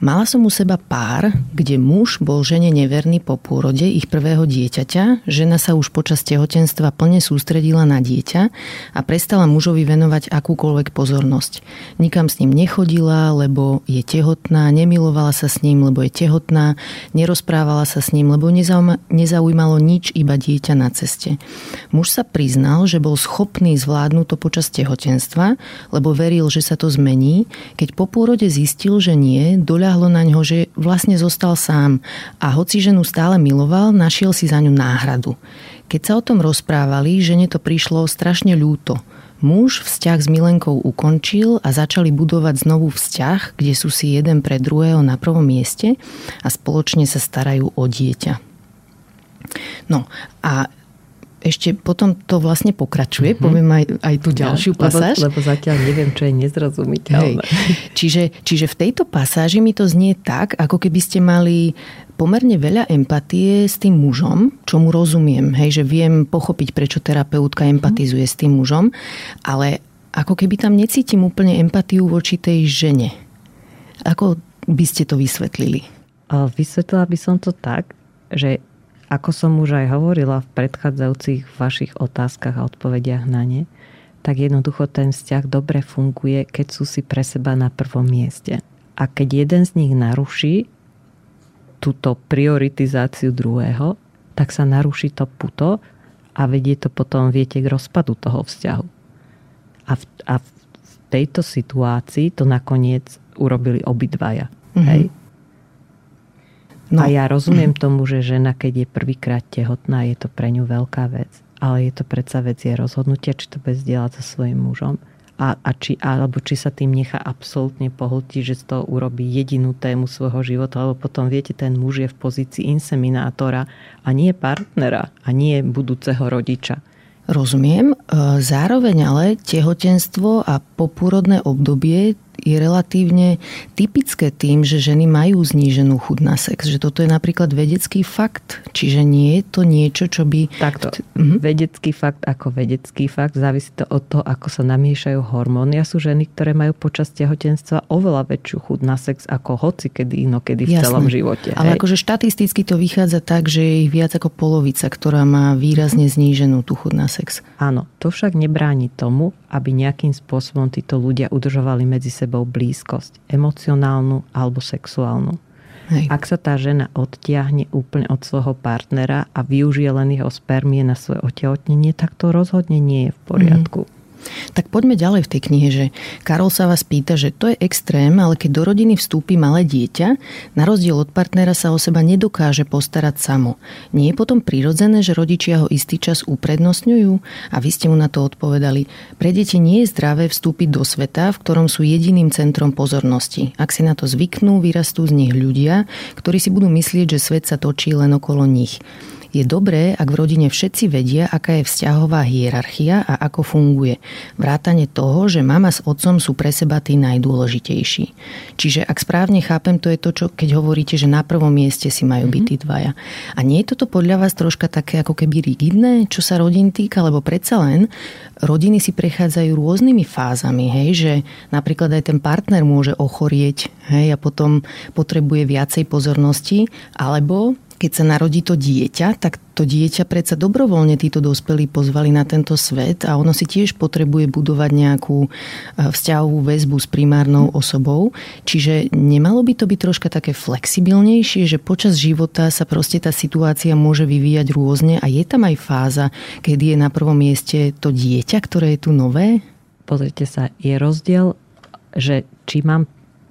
Mala som u seba pár, kde muž bol žene neverný po pôrode ich prvého dieťaťa, žena sa už počas tehotenstva plne sústredila na dieťa a prestala mužovi venovať akúkoľvek pozornosť. Nikam s ním nechodila, lebo je tehotná, nemilovala sa s ním, lebo je tehotná, nerozprávala sa s ním, lebo nezaujímalo nič, iba dieťa na ceste. Muž sa priznal, že bol schopný zvládnuť to počas tehotenstva, lebo veril, že sa to zmení, keď po pôrode zistil, že nie, doľa doľahlo na ňo, že vlastne zostal sám a hoci ženu stále miloval, našiel si za ňu náhradu. Keď sa o tom rozprávali, žene to prišlo strašne ľúto. Muž vzťah s Milenkou ukončil a začali budovať znovu vzťah, kde sú si jeden pre druhého na prvom mieste a spoločne sa starajú o dieťa. No a ešte potom to vlastne pokračuje, mm-hmm. poviem aj, aj tú ďalšiu ja, pasáž. Lebo, lebo zatiaľ neviem, čo je nezrozumiteľné. Čiže, čiže v tejto pasáži mi to znie tak, ako keby ste mali pomerne veľa empatie s tým mužom, čo mu rozumiem, hej, že viem pochopiť, prečo terapeutka empatizuje mm. s tým mužom, ale ako keby tam necítim úplne empatiu voči tej žene. Ako by ste to vysvetlili? Vysvetlila by som to tak, že ako som už aj hovorila v predchádzajúcich vašich otázkach a odpovediach na ne, tak jednoducho ten vzťah dobre funguje, keď sú si pre seba na prvom mieste. A keď jeden z nich naruší túto prioritizáciu druhého, tak sa naruší to puto a vedie to potom, viete, k rozpadu toho vzťahu. A v, a v tejto situácii to nakoniec urobili obidvaja. Mm-hmm. Hej? No. A ja rozumiem tomu, že žena, keď je prvýkrát tehotná, je to pre ňu veľká vec. Ale je to predsa vec je rozhodnutia, či to bude zdieľať so svojím mužom. A, a či, alebo či sa tým nechá absolútne pohltiť, že z toho urobí jedinú tému svojho života, lebo potom viete, ten muž je v pozícii inseminátora a nie partnera a nie budúceho rodiča. Rozumiem. E, zároveň ale tehotenstvo a popúrodné obdobie je relatívne typické tým, že ženy majú zníženú chuť na sex. Že toto je napríklad vedecký fakt. Čiže nie je to niečo, čo by... Takto. Mhm. Vedecký fakt ako vedecký fakt. Závisí to od toho, ako sa namiešajú hormóny. A sú ženy, ktoré majú počas tehotenstva oveľa väčšiu chuť na sex ako hoci kedy inokedy v Jasné. celom živote. Ale hej. akože štatisticky to vychádza tak, že je ich viac ako polovica, ktorá má výrazne zníženú tú chuť na sex. Áno, to však nebráni tomu, aby nejakým spôsobom títo ľudia udržovali medzi sebou blízkosť, emocionálnu alebo sexuálnu. Hej. Ak sa tá žena odtiahne úplne od svojho partnera a využije len jeho spermie na svoje otehotnenie, tak to rozhodne nie je v poriadku. Mm. Tak poďme ďalej v tej knihe, že Karol sa vás pýta, že to je extrém, ale keď do rodiny vstúpi malé dieťa, na rozdiel od partnera sa o seba nedokáže postarať samo. Nie je potom prirodzené, že rodičia ho istý čas uprednostňujú? A vy ste mu na to odpovedali. Pre deti nie je zdravé vstúpiť do sveta, v ktorom sú jediným centrom pozornosti. Ak si na to zvyknú, vyrastú z nich ľudia, ktorí si budú myslieť, že svet sa točí len okolo nich. Je dobré, ak v rodine všetci vedia, aká je vzťahová hierarchia a ako funguje. Vrátane toho, že mama s otcom sú pre seba tí najdôležitejší. Čiže ak správne chápem, to je to, čo keď hovoríte, že na prvom mieste si majú byť tí mhm. dvaja. A nie je toto podľa vás troška také ako keby rigidné, čo sa rodín týka, lebo predsa len rodiny si prechádzajú rôznymi fázami, hej, že napríklad aj ten partner môže ochorieť, hej, a potom potrebuje viacej pozornosti, alebo keď sa narodí to dieťa, tak to dieťa predsa dobrovoľne títo dospelí pozvali na tento svet a ono si tiež potrebuje budovať nejakú e, vzťahovú väzbu s primárnou osobou. Čiže nemalo by to byť troška také flexibilnejšie, že počas života sa proste tá situácia môže vyvíjať rôzne a je tam aj fáza, kedy je na prvom mieste to dieťa, ktoré je tu nové? Pozrite sa, je rozdiel, že či mám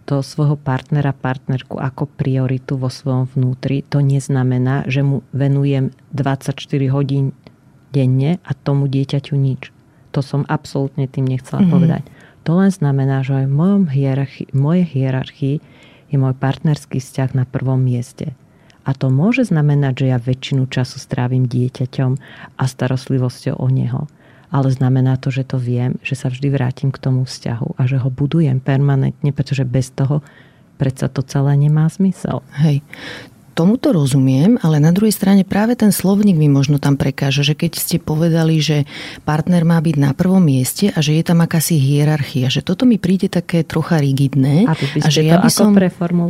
toho svojho partnera, partnerku ako prioritu vo svojom vnútri, to neznamená, že mu venujem 24 hodín denne a tomu dieťaťu nič. To som absolútne tým nechcela mm-hmm. povedať. To len znamená, že aj v mojom hierarchii, mojej hierarchii je môj partnerský vzťah na prvom mieste. A to môže znamenať, že ja väčšinu času strávim dieťaťom a starostlivosťou o neho ale znamená to, že to viem, že sa vždy vrátim k tomu vzťahu a že ho budujem permanentne, pretože bez toho predsa to celé nemá zmysel. Hej, tomuto rozumiem, ale na druhej strane práve ten slovník mi možno tam prekáža, že keď ste povedali, že partner má byť na prvom mieste a že je tam akási hierarchia, že toto mi príde také trocha rigidné. A, a že ja by som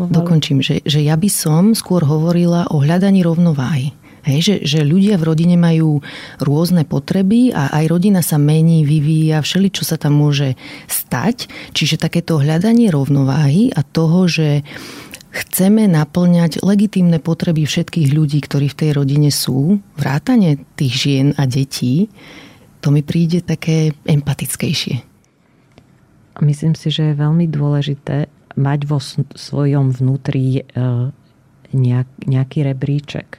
Dokončím, že, že ja by som skôr hovorila o hľadaní rovnováhy. Hej, že, že ľudia v rodine majú rôzne potreby a aj rodina sa mení, vyvíja, všeli, čo sa tam môže stať. Čiže takéto hľadanie rovnováhy a toho, že chceme naplňať legitímne potreby všetkých ľudí, ktorí v tej rodine sú, vrátane tých žien a detí, to mi príde také empatickejšie. Myslím si, že je veľmi dôležité mať vo svojom vnútri e, nejaký rebríček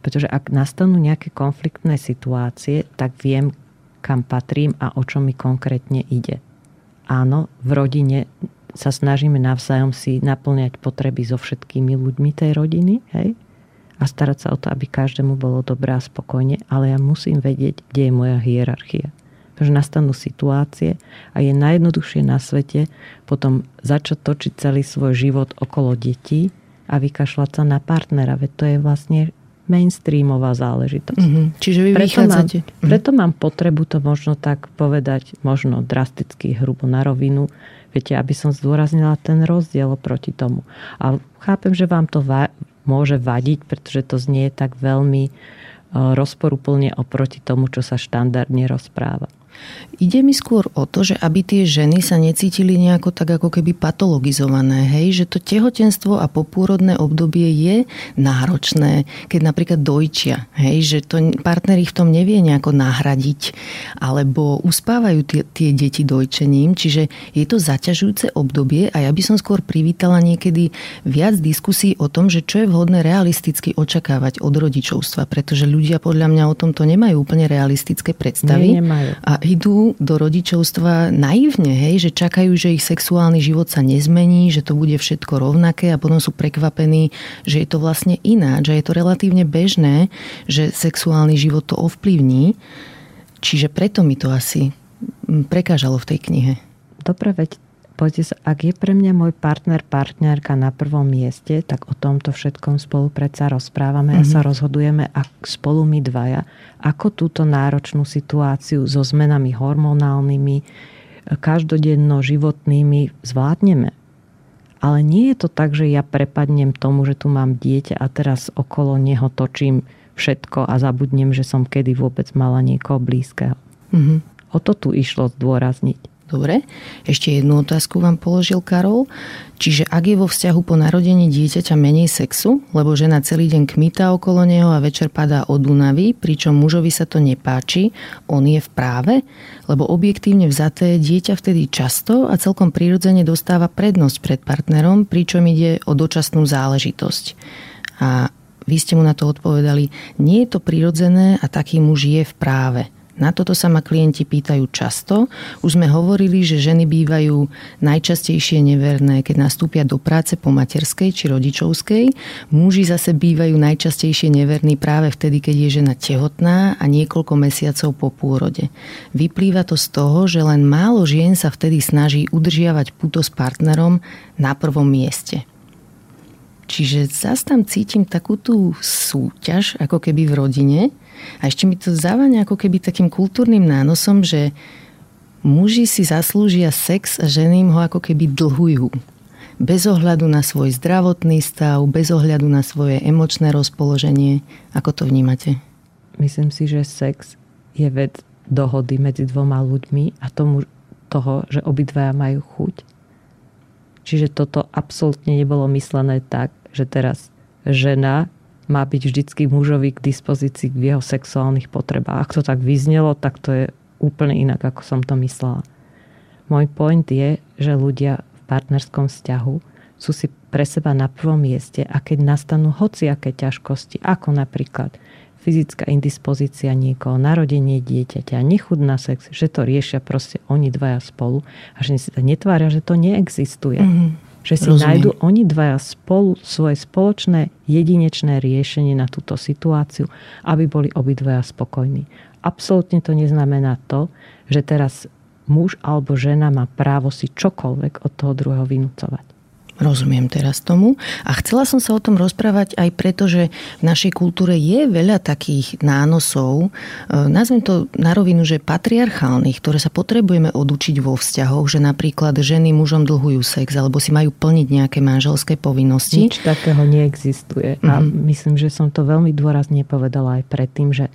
pretože ak nastanú nejaké konfliktné situácie, tak viem, kam patrím a o čo mi konkrétne ide. Áno, v rodine sa snažíme navzájom si naplňať potreby so všetkými ľuďmi tej rodiny, hej? A starať sa o to, aby každému bolo dobré a spokojne, ale ja musím vedieť, kde je moja hierarchia. Pretože nastanú situácie a je najjednoduchšie na svete potom začať točiť celý svoj život okolo detí a vykašľať sa na partnera. Veď to je vlastne mainstreamová záležitosť. Mm-hmm. Čiže vy preto mám, mm-hmm. preto mám potrebu to možno tak povedať, možno drasticky, hrubo na rovinu, viete, aby som zdôraznila ten rozdiel proti tomu. A chápem, že vám to va- môže vadiť, pretože to znie tak veľmi uh, rozporuplne oproti tomu, čo sa štandardne rozpráva. Ide mi skôr o to, že aby tie ženy sa necítili nejako tak ako keby patologizované, hej, že to tehotenstvo a popôrodné obdobie je náročné, keď napríklad dojčia, hej, že to partner ich v tom nevie nejako nahradiť, alebo uspávajú tie, tie deti dojčením, čiže je to zaťažujúce obdobie a ja by som skôr privítala niekedy viac diskusí o tom, že čo je vhodné realisticky očakávať od rodičovstva, pretože ľudia podľa mňa o tomto nemajú úplne realistické predstavy. Nie, nemajú. A idú do rodičovstva naivne, hej, že čakajú, že ich sexuálny život sa nezmení, že to bude všetko rovnaké a potom sú prekvapení, že je to vlastne ináč, že je to relatívne bežné, že sexuálny život to ovplyvní. Čiže preto mi to asi prekážalo v tej knihe. Dobre, veď Poďte sa, ak je pre mňa môj partner, partnerka na prvom mieste, tak o tomto všetkom spolu predsa rozprávame mm-hmm. a sa mhm. rozhodujeme ak spolu my dvaja, ako túto náročnú situáciu so zmenami hormonálnymi, každodenno životnými zvládneme. Ale nie je to tak, že ja prepadnem tomu, že tu mám dieťa a teraz okolo neho točím všetko a zabudnem, že som kedy vôbec mala niekoho blízkeho. Mm-hmm. O to tu išlo zdôrazniť. Dobre, ešte jednu otázku vám položil Karol. Čiže ak je vo vzťahu po narodení dieťaťa menej sexu, lebo žena celý deň kmita okolo neho a večer padá od únavy, pričom mužovi sa to nepáči, on je v práve, lebo objektívne vzaté dieťa vtedy často a celkom prirodzene dostáva prednosť pred partnerom, pričom ide o dočasnú záležitosť. A vy ste mu na to odpovedali, nie je to prirodzené a taký muž je v práve. Na toto sa ma klienti pýtajú často. Už sme hovorili, že ženy bývajú najčastejšie neverné, keď nastúpia do práce po materskej či rodičovskej. Muži zase bývajú najčastejšie neverní práve vtedy, keď je žena tehotná a niekoľko mesiacov po pôrode. Vyplýva to z toho, že len málo žien sa vtedy snaží udržiavať puto s partnerom na prvom mieste. Čiže zase tam cítim takú tú súťaž, ako keby v rodine. A ešte mi to záva ako keby takým kultúrnym nánosom, že muži si zaslúžia sex a ženy im ho ako keby dlhujú. Bez ohľadu na svoj zdravotný stav, bez ohľadu na svoje emočné rozpoloženie. Ako to vnímate? Myslím si, že sex je vec dohody medzi dvoma ľuďmi a tomu, toho, že obidvaja majú chuť. Čiže toto absolútne nebolo myslené tak, že teraz žena má byť vždycky mužovi k dispozícii v jeho sexuálnych potrebách. Ak to tak vyznelo, tak to je úplne inak, ako som to myslela. Môj point je, že ľudia v partnerskom vzťahu sú si pre seba na prvom mieste a keď nastanú hociaké ťažkosti, ako napríklad fyzická indispozícia niekoho, narodenie dieťaťa, nechud na sex, že to riešia proste oni dvaja spolu a že si sa netvária, že to neexistuje. Mm-hmm že si Rozumiem. nájdu oni dvaja spolu svoje spoločné jedinečné riešenie na túto situáciu, aby boli obidvaja spokojní. Absolútne to neznamená to, že teraz muž alebo žena má právo si čokoľvek od toho druhého vynúcovať. Rozumiem teraz tomu. A chcela som sa o tom rozprávať aj preto, že v našej kultúre je veľa takých nánosov, e, nazvem to na rovinu, že patriarchálnych, ktoré sa potrebujeme odučiť vo vzťahoch, že napríklad ženy mužom dlhujú sex alebo si majú plniť nejaké manželské povinnosti. Nič takého neexistuje. Mm-hmm. A mhm. myslím, že som to veľmi dôrazne povedala aj predtým, že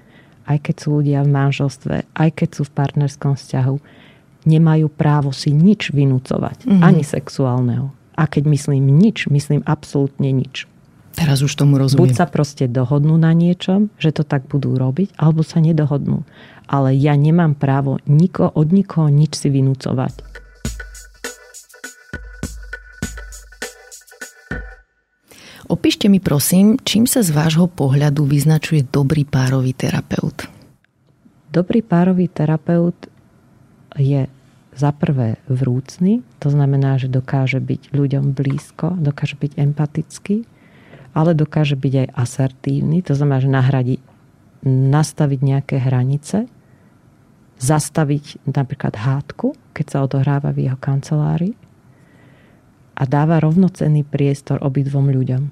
aj keď sú ľudia v manželstve, aj keď sú v partnerskom vzťahu, nemajú právo si nič vynúcovať, mm-hmm. ani sexuálneho. A keď myslím nič, myslím absolútne nič. Teraz už tomu rozumiem. Buď sa proste dohodnú na niečom, že to tak budú robiť, alebo sa nedohodnú. Ale ja nemám právo niko, od nikoho nič si vynúcovať. Opíšte mi prosím, čím sa z vášho pohľadu vyznačuje dobrý párový terapeut? Dobrý párový terapeut je za prvé vrúcný, to znamená, že dokáže byť ľuďom blízko, dokáže byť empatický, ale dokáže byť aj asertívny, to znamená, že nahradí, nastaviť nejaké hranice, zastaviť napríklad hádku, keď sa odohráva v jeho kancelárii a dáva rovnocenný priestor obidvom ľuďom.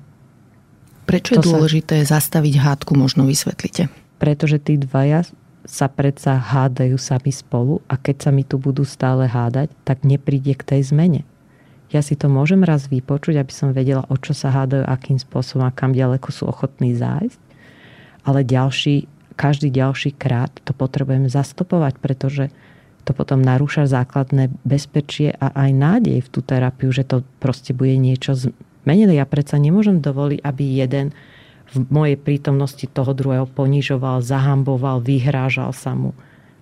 Prečo je to dôležité sa... zastaviť hádku, možno vysvetlite? Pretože tí dvaja sa predsa hádajú sami spolu a keď sa mi tu budú stále hádať, tak nepríde k tej zmene. Ja si to môžem raz vypočuť, aby som vedela, o čo sa hádajú, akým spôsobom a kam ďaleko sú ochotní zájsť. Ale ďalší, každý ďalší krát to potrebujeme zastopovať, pretože to potom narúša základné bezpečie a aj nádej v tú terapiu, že to proste bude niečo zmenené. Ja predsa nemôžem dovoliť, aby jeden v mojej prítomnosti toho druhého ponižoval, zahamboval, vyhrážal sa mu.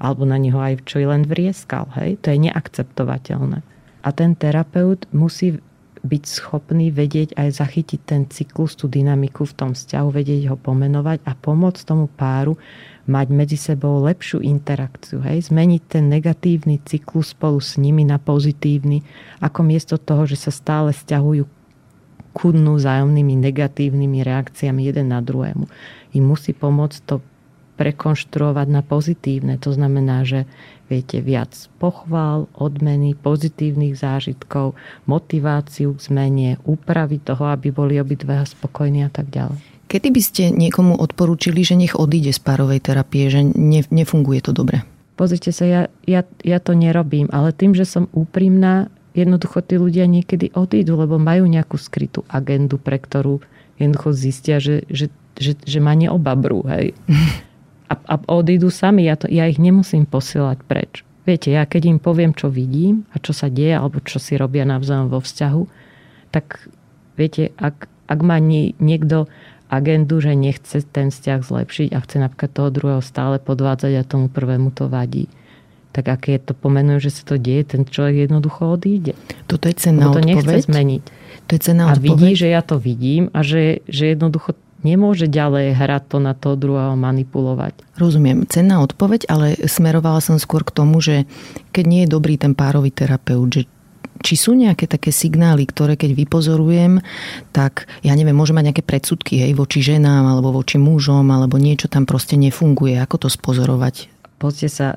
Alebo na neho aj čo len vrieskal. Hej? To je neakceptovateľné. A ten terapeut musí byť schopný vedieť aj zachytiť ten cyklus, tú dynamiku v tom vzťahu, vedieť ho pomenovať a pomôcť tomu páru mať medzi sebou lepšiu interakciu. Hej? Zmeniť ten negatívny cyklus spolu s nimi na pozitívny, ako miesto toho, že sa stále stiahujú chudnú zájomnými negatívnymi reakciami jeden na druhému. Im musí pomôcť to prekonštruovať na pozitívne. To znamená, že viete viac pochvál, odmeny, pozitívnych zážitkov, motiváciu k zmene, úpravy toho, aby boli obidvaja spokojní a tak ďalej. Kedy by ste niekomu odporúčili, že nech odíde z párovej terapie, že ne, nefunguje to dobre? Pozrite sa, ja, ja, ja to nerobím, ale tým, že som úprimná, jednoducho tí ľudia niekedy odídu, lebo majú nejakú skrytú agendu, pre ktorú jednoducho zistia, že, že, že, že ma neobabrú. Hej. A, a odídu sami, ja, to, ja ich nemusím posielať preč. Viete, ja keď im poviem, čo vidím a čo sa deje, alebo čo si robia navzájom vo vzťahu, tak viete, ak, ak má nie, niekto agendu, že nechce ten vzťah zlepšiť a chce napríklad toho druhého stále podvádzať a tomu prvému to vadí, tak aké to pomenujú, že sa to deje, ten človek jednoducho odíde. Toto je cena to odpoveď? nechce zmeniť. To je cena a vidí, že ja to vidím a že, že jednoducho nemôže ďalej hrať to na toho druhého manipulovať. Rozumiem, cenná odpoveď, ale smerovala som skôr k tomu, že keď nie je dobrý ten párový terapeut, že či sú nejaké také signály, ktoré keď vypozorujem, tak ja neviem, môžem mať nejaké predsudky hej, voči ženám alebo voči mužom, alebo niečo tam proste nefunguje. Ako to spozorovať? Pozrite sa,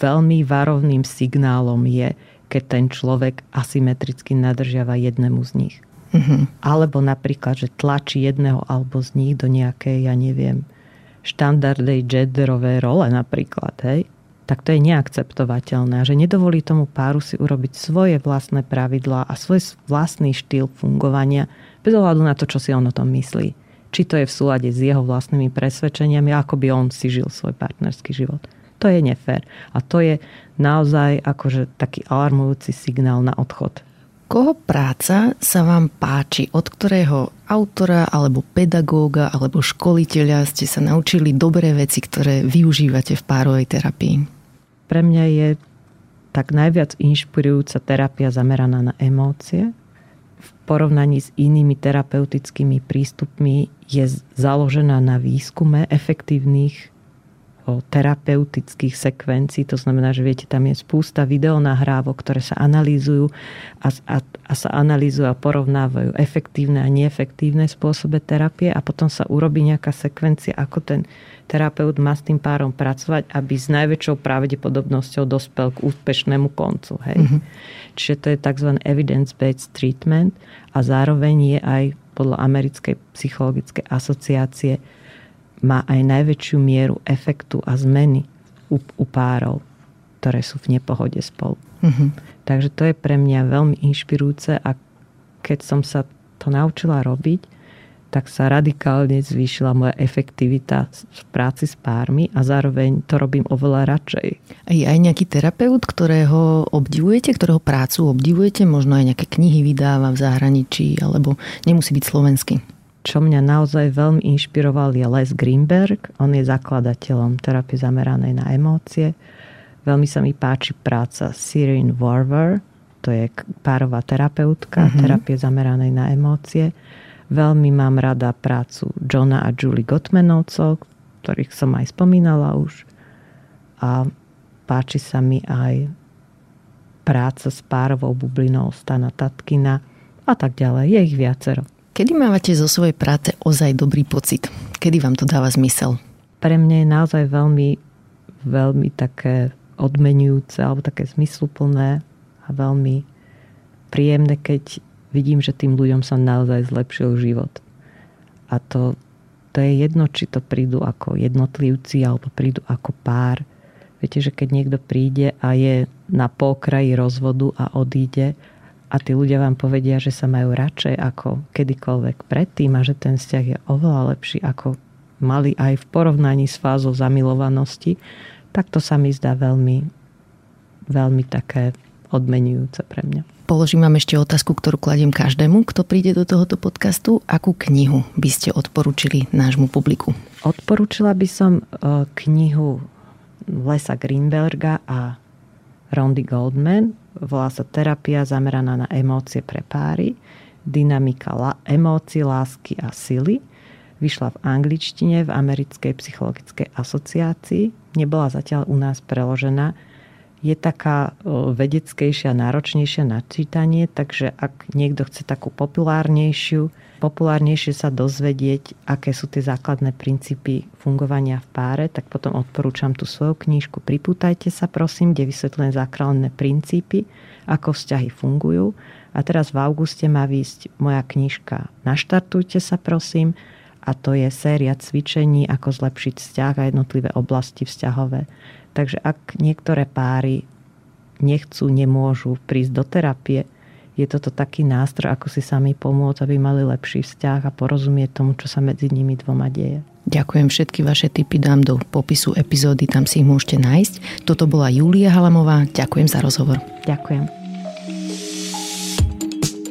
veľmi varovným signálom je, keď ten človek asymetricky nadržiava jednému z nich. Uh-huh. Alebo napríklad, že tlačí jedného alebo z nich do nejakej, ja neviem, štandardnej genderovej role napríklad, hej? tak to je neakceptovateľné. A že nedovolí tomu páru si urobiť svoje vlastné pravidlá a svoj vlastný štýl fungovania bez ohľadu na to, čo si on o tom myslí. Či to je v súlade s jeho vlastnými presvedčeniami, ako by on si žil svoj partnerský život. To je nefér. A to je naozaj akože taký alarmujúci signál na odchod. Koho práca sa vám páči? Od ktorého autora, alebo pedagóga, alebo školiteľa ste sa naučili dobré veci, ktoré využívate v párovej terapii? Pre mňa je tak najviac inšpirujúca terapia zameraná na emócie. V porovnaní s inými terapeutickými prístupmi je založená na výskume efektívnych terapeutických sekvencií. To znamená, že viete, tam je spústa videonahrávok, ktoré sa analýzujú a, a, a sa analýzujú a porovnávajú efektívne a neefektívne spôsobe terapie a potom sa urobí nejaká sekvencia, ako ten terapeut má s tým párom pracovať, aby s najväčšou pravdepodobnosťou dospel k úspešnému koncu. Hej? Mm-hmm. Čiže to je tzv. evidence-based treatment a zároveň je aj podľa americkej psychologickej asociácie má aj najväčšiu mieru efektu a zmeny u, u párov, ktoré sú v nepohode spolu. Mm-hmm. Takže to je pre mňa veľmi inšpirujúce a keď som sa to naučila robiť, tak sa radikálne zvýšila moja efektivita v práci s pármi a zároveň to robím oveľa radšej. Je aj nejaký terapeut, ktorého obdivujete, ktorého prácu obdivujete? Možno aj nejaké knihy vydáva v zahraničí, alebo nemusí byť slovenský? Čo mňa naozaj veľmi inšpiroval je Les Greenberg. On je zakladateľom terapie zameranej na emócie. Veľmi sa mi páči práca Sirin Warver, to je párová terapeutka, mm-hmm. terapie zameranej na emócie. Veľmi mám rada prácu Johna a Julie Gottmanovcov, ktorých som aj spomínala už. A páči sa mi aj práca s párovou bublinou Stana Tatkina a tak ďalej. Je ich viacero. Kedy mávate zo svojej práce ozaj dobrý pocit? Kedy vám to dáva zmysel? Pre mňa je naozaj veľmi, veľmi také odmenujúce alebo také zmysluplné a veľmi príjemné, keď vidím, že tým ľuďom sa naozaj zlepšil život. A to, to je jedno, či to prídu ako jednotlivci alebo prídu ako pár. Viete, že keď niekto príde a je na pokraji rozvodu a odíde a tí ľudia vám povedia, že sa majú radšej ako kedykoľvek predtým a že ten vzťah je oveľa lepší ako mali aj v porovnaní s fázou zamilovanosti, tak to sa mi zdá veľmi, veľmi také odmenujúce pre mňa. Položím vám ešte otázku, ktorú kladiem každému, kto príde do tohoto podcastu. Akú knihu by ste odporúčili nášmu publiku? Odporúčila by som e, knihu Lesa Greenberga a Rondy Goldman volá sa terapia zameraná na emócie pre páry, dynamika la- emócií, lásky a sily. Vyšla v angličtine v Americkej psychologickej asociácii. Nebola zatiaľ u nás preložená. Je taká vedeckejšia, náročnejšia na čítanie, takže ak niekto chce takú populárnejšiu, populárnejšie sa dozvedieť, aké sú tie základné princípy fungovania v páre, tak potom odporúčam tú svoju knížku Pripútajte sa, prosím, kde vysvetlené základné princípy, ako vzťahy fungujú. A teraz v auguste má výjsť moja knižka Naštartujte sa, prosím, a to je séria cvičení, ako zlepšiť vzťah a jednotlivé oblasti vzťahové. Takže ak niektoré páry nechcú, nemôžu prísť do terapie, je toto taký nástroj, ako si sami pomôcť, aby mali lepší vzťah a porozumieť tomu, čo sa medzi nimi dvoma deje. Ďakujem, všetky vaše tipy dám do popisu epizódy, tam si ich môžete nájsť. Toto bola Julia Halamová, ďakujem za rozhovor. Ďakujem.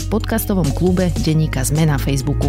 v podcastovom klube Denníka Sme na Facebooku.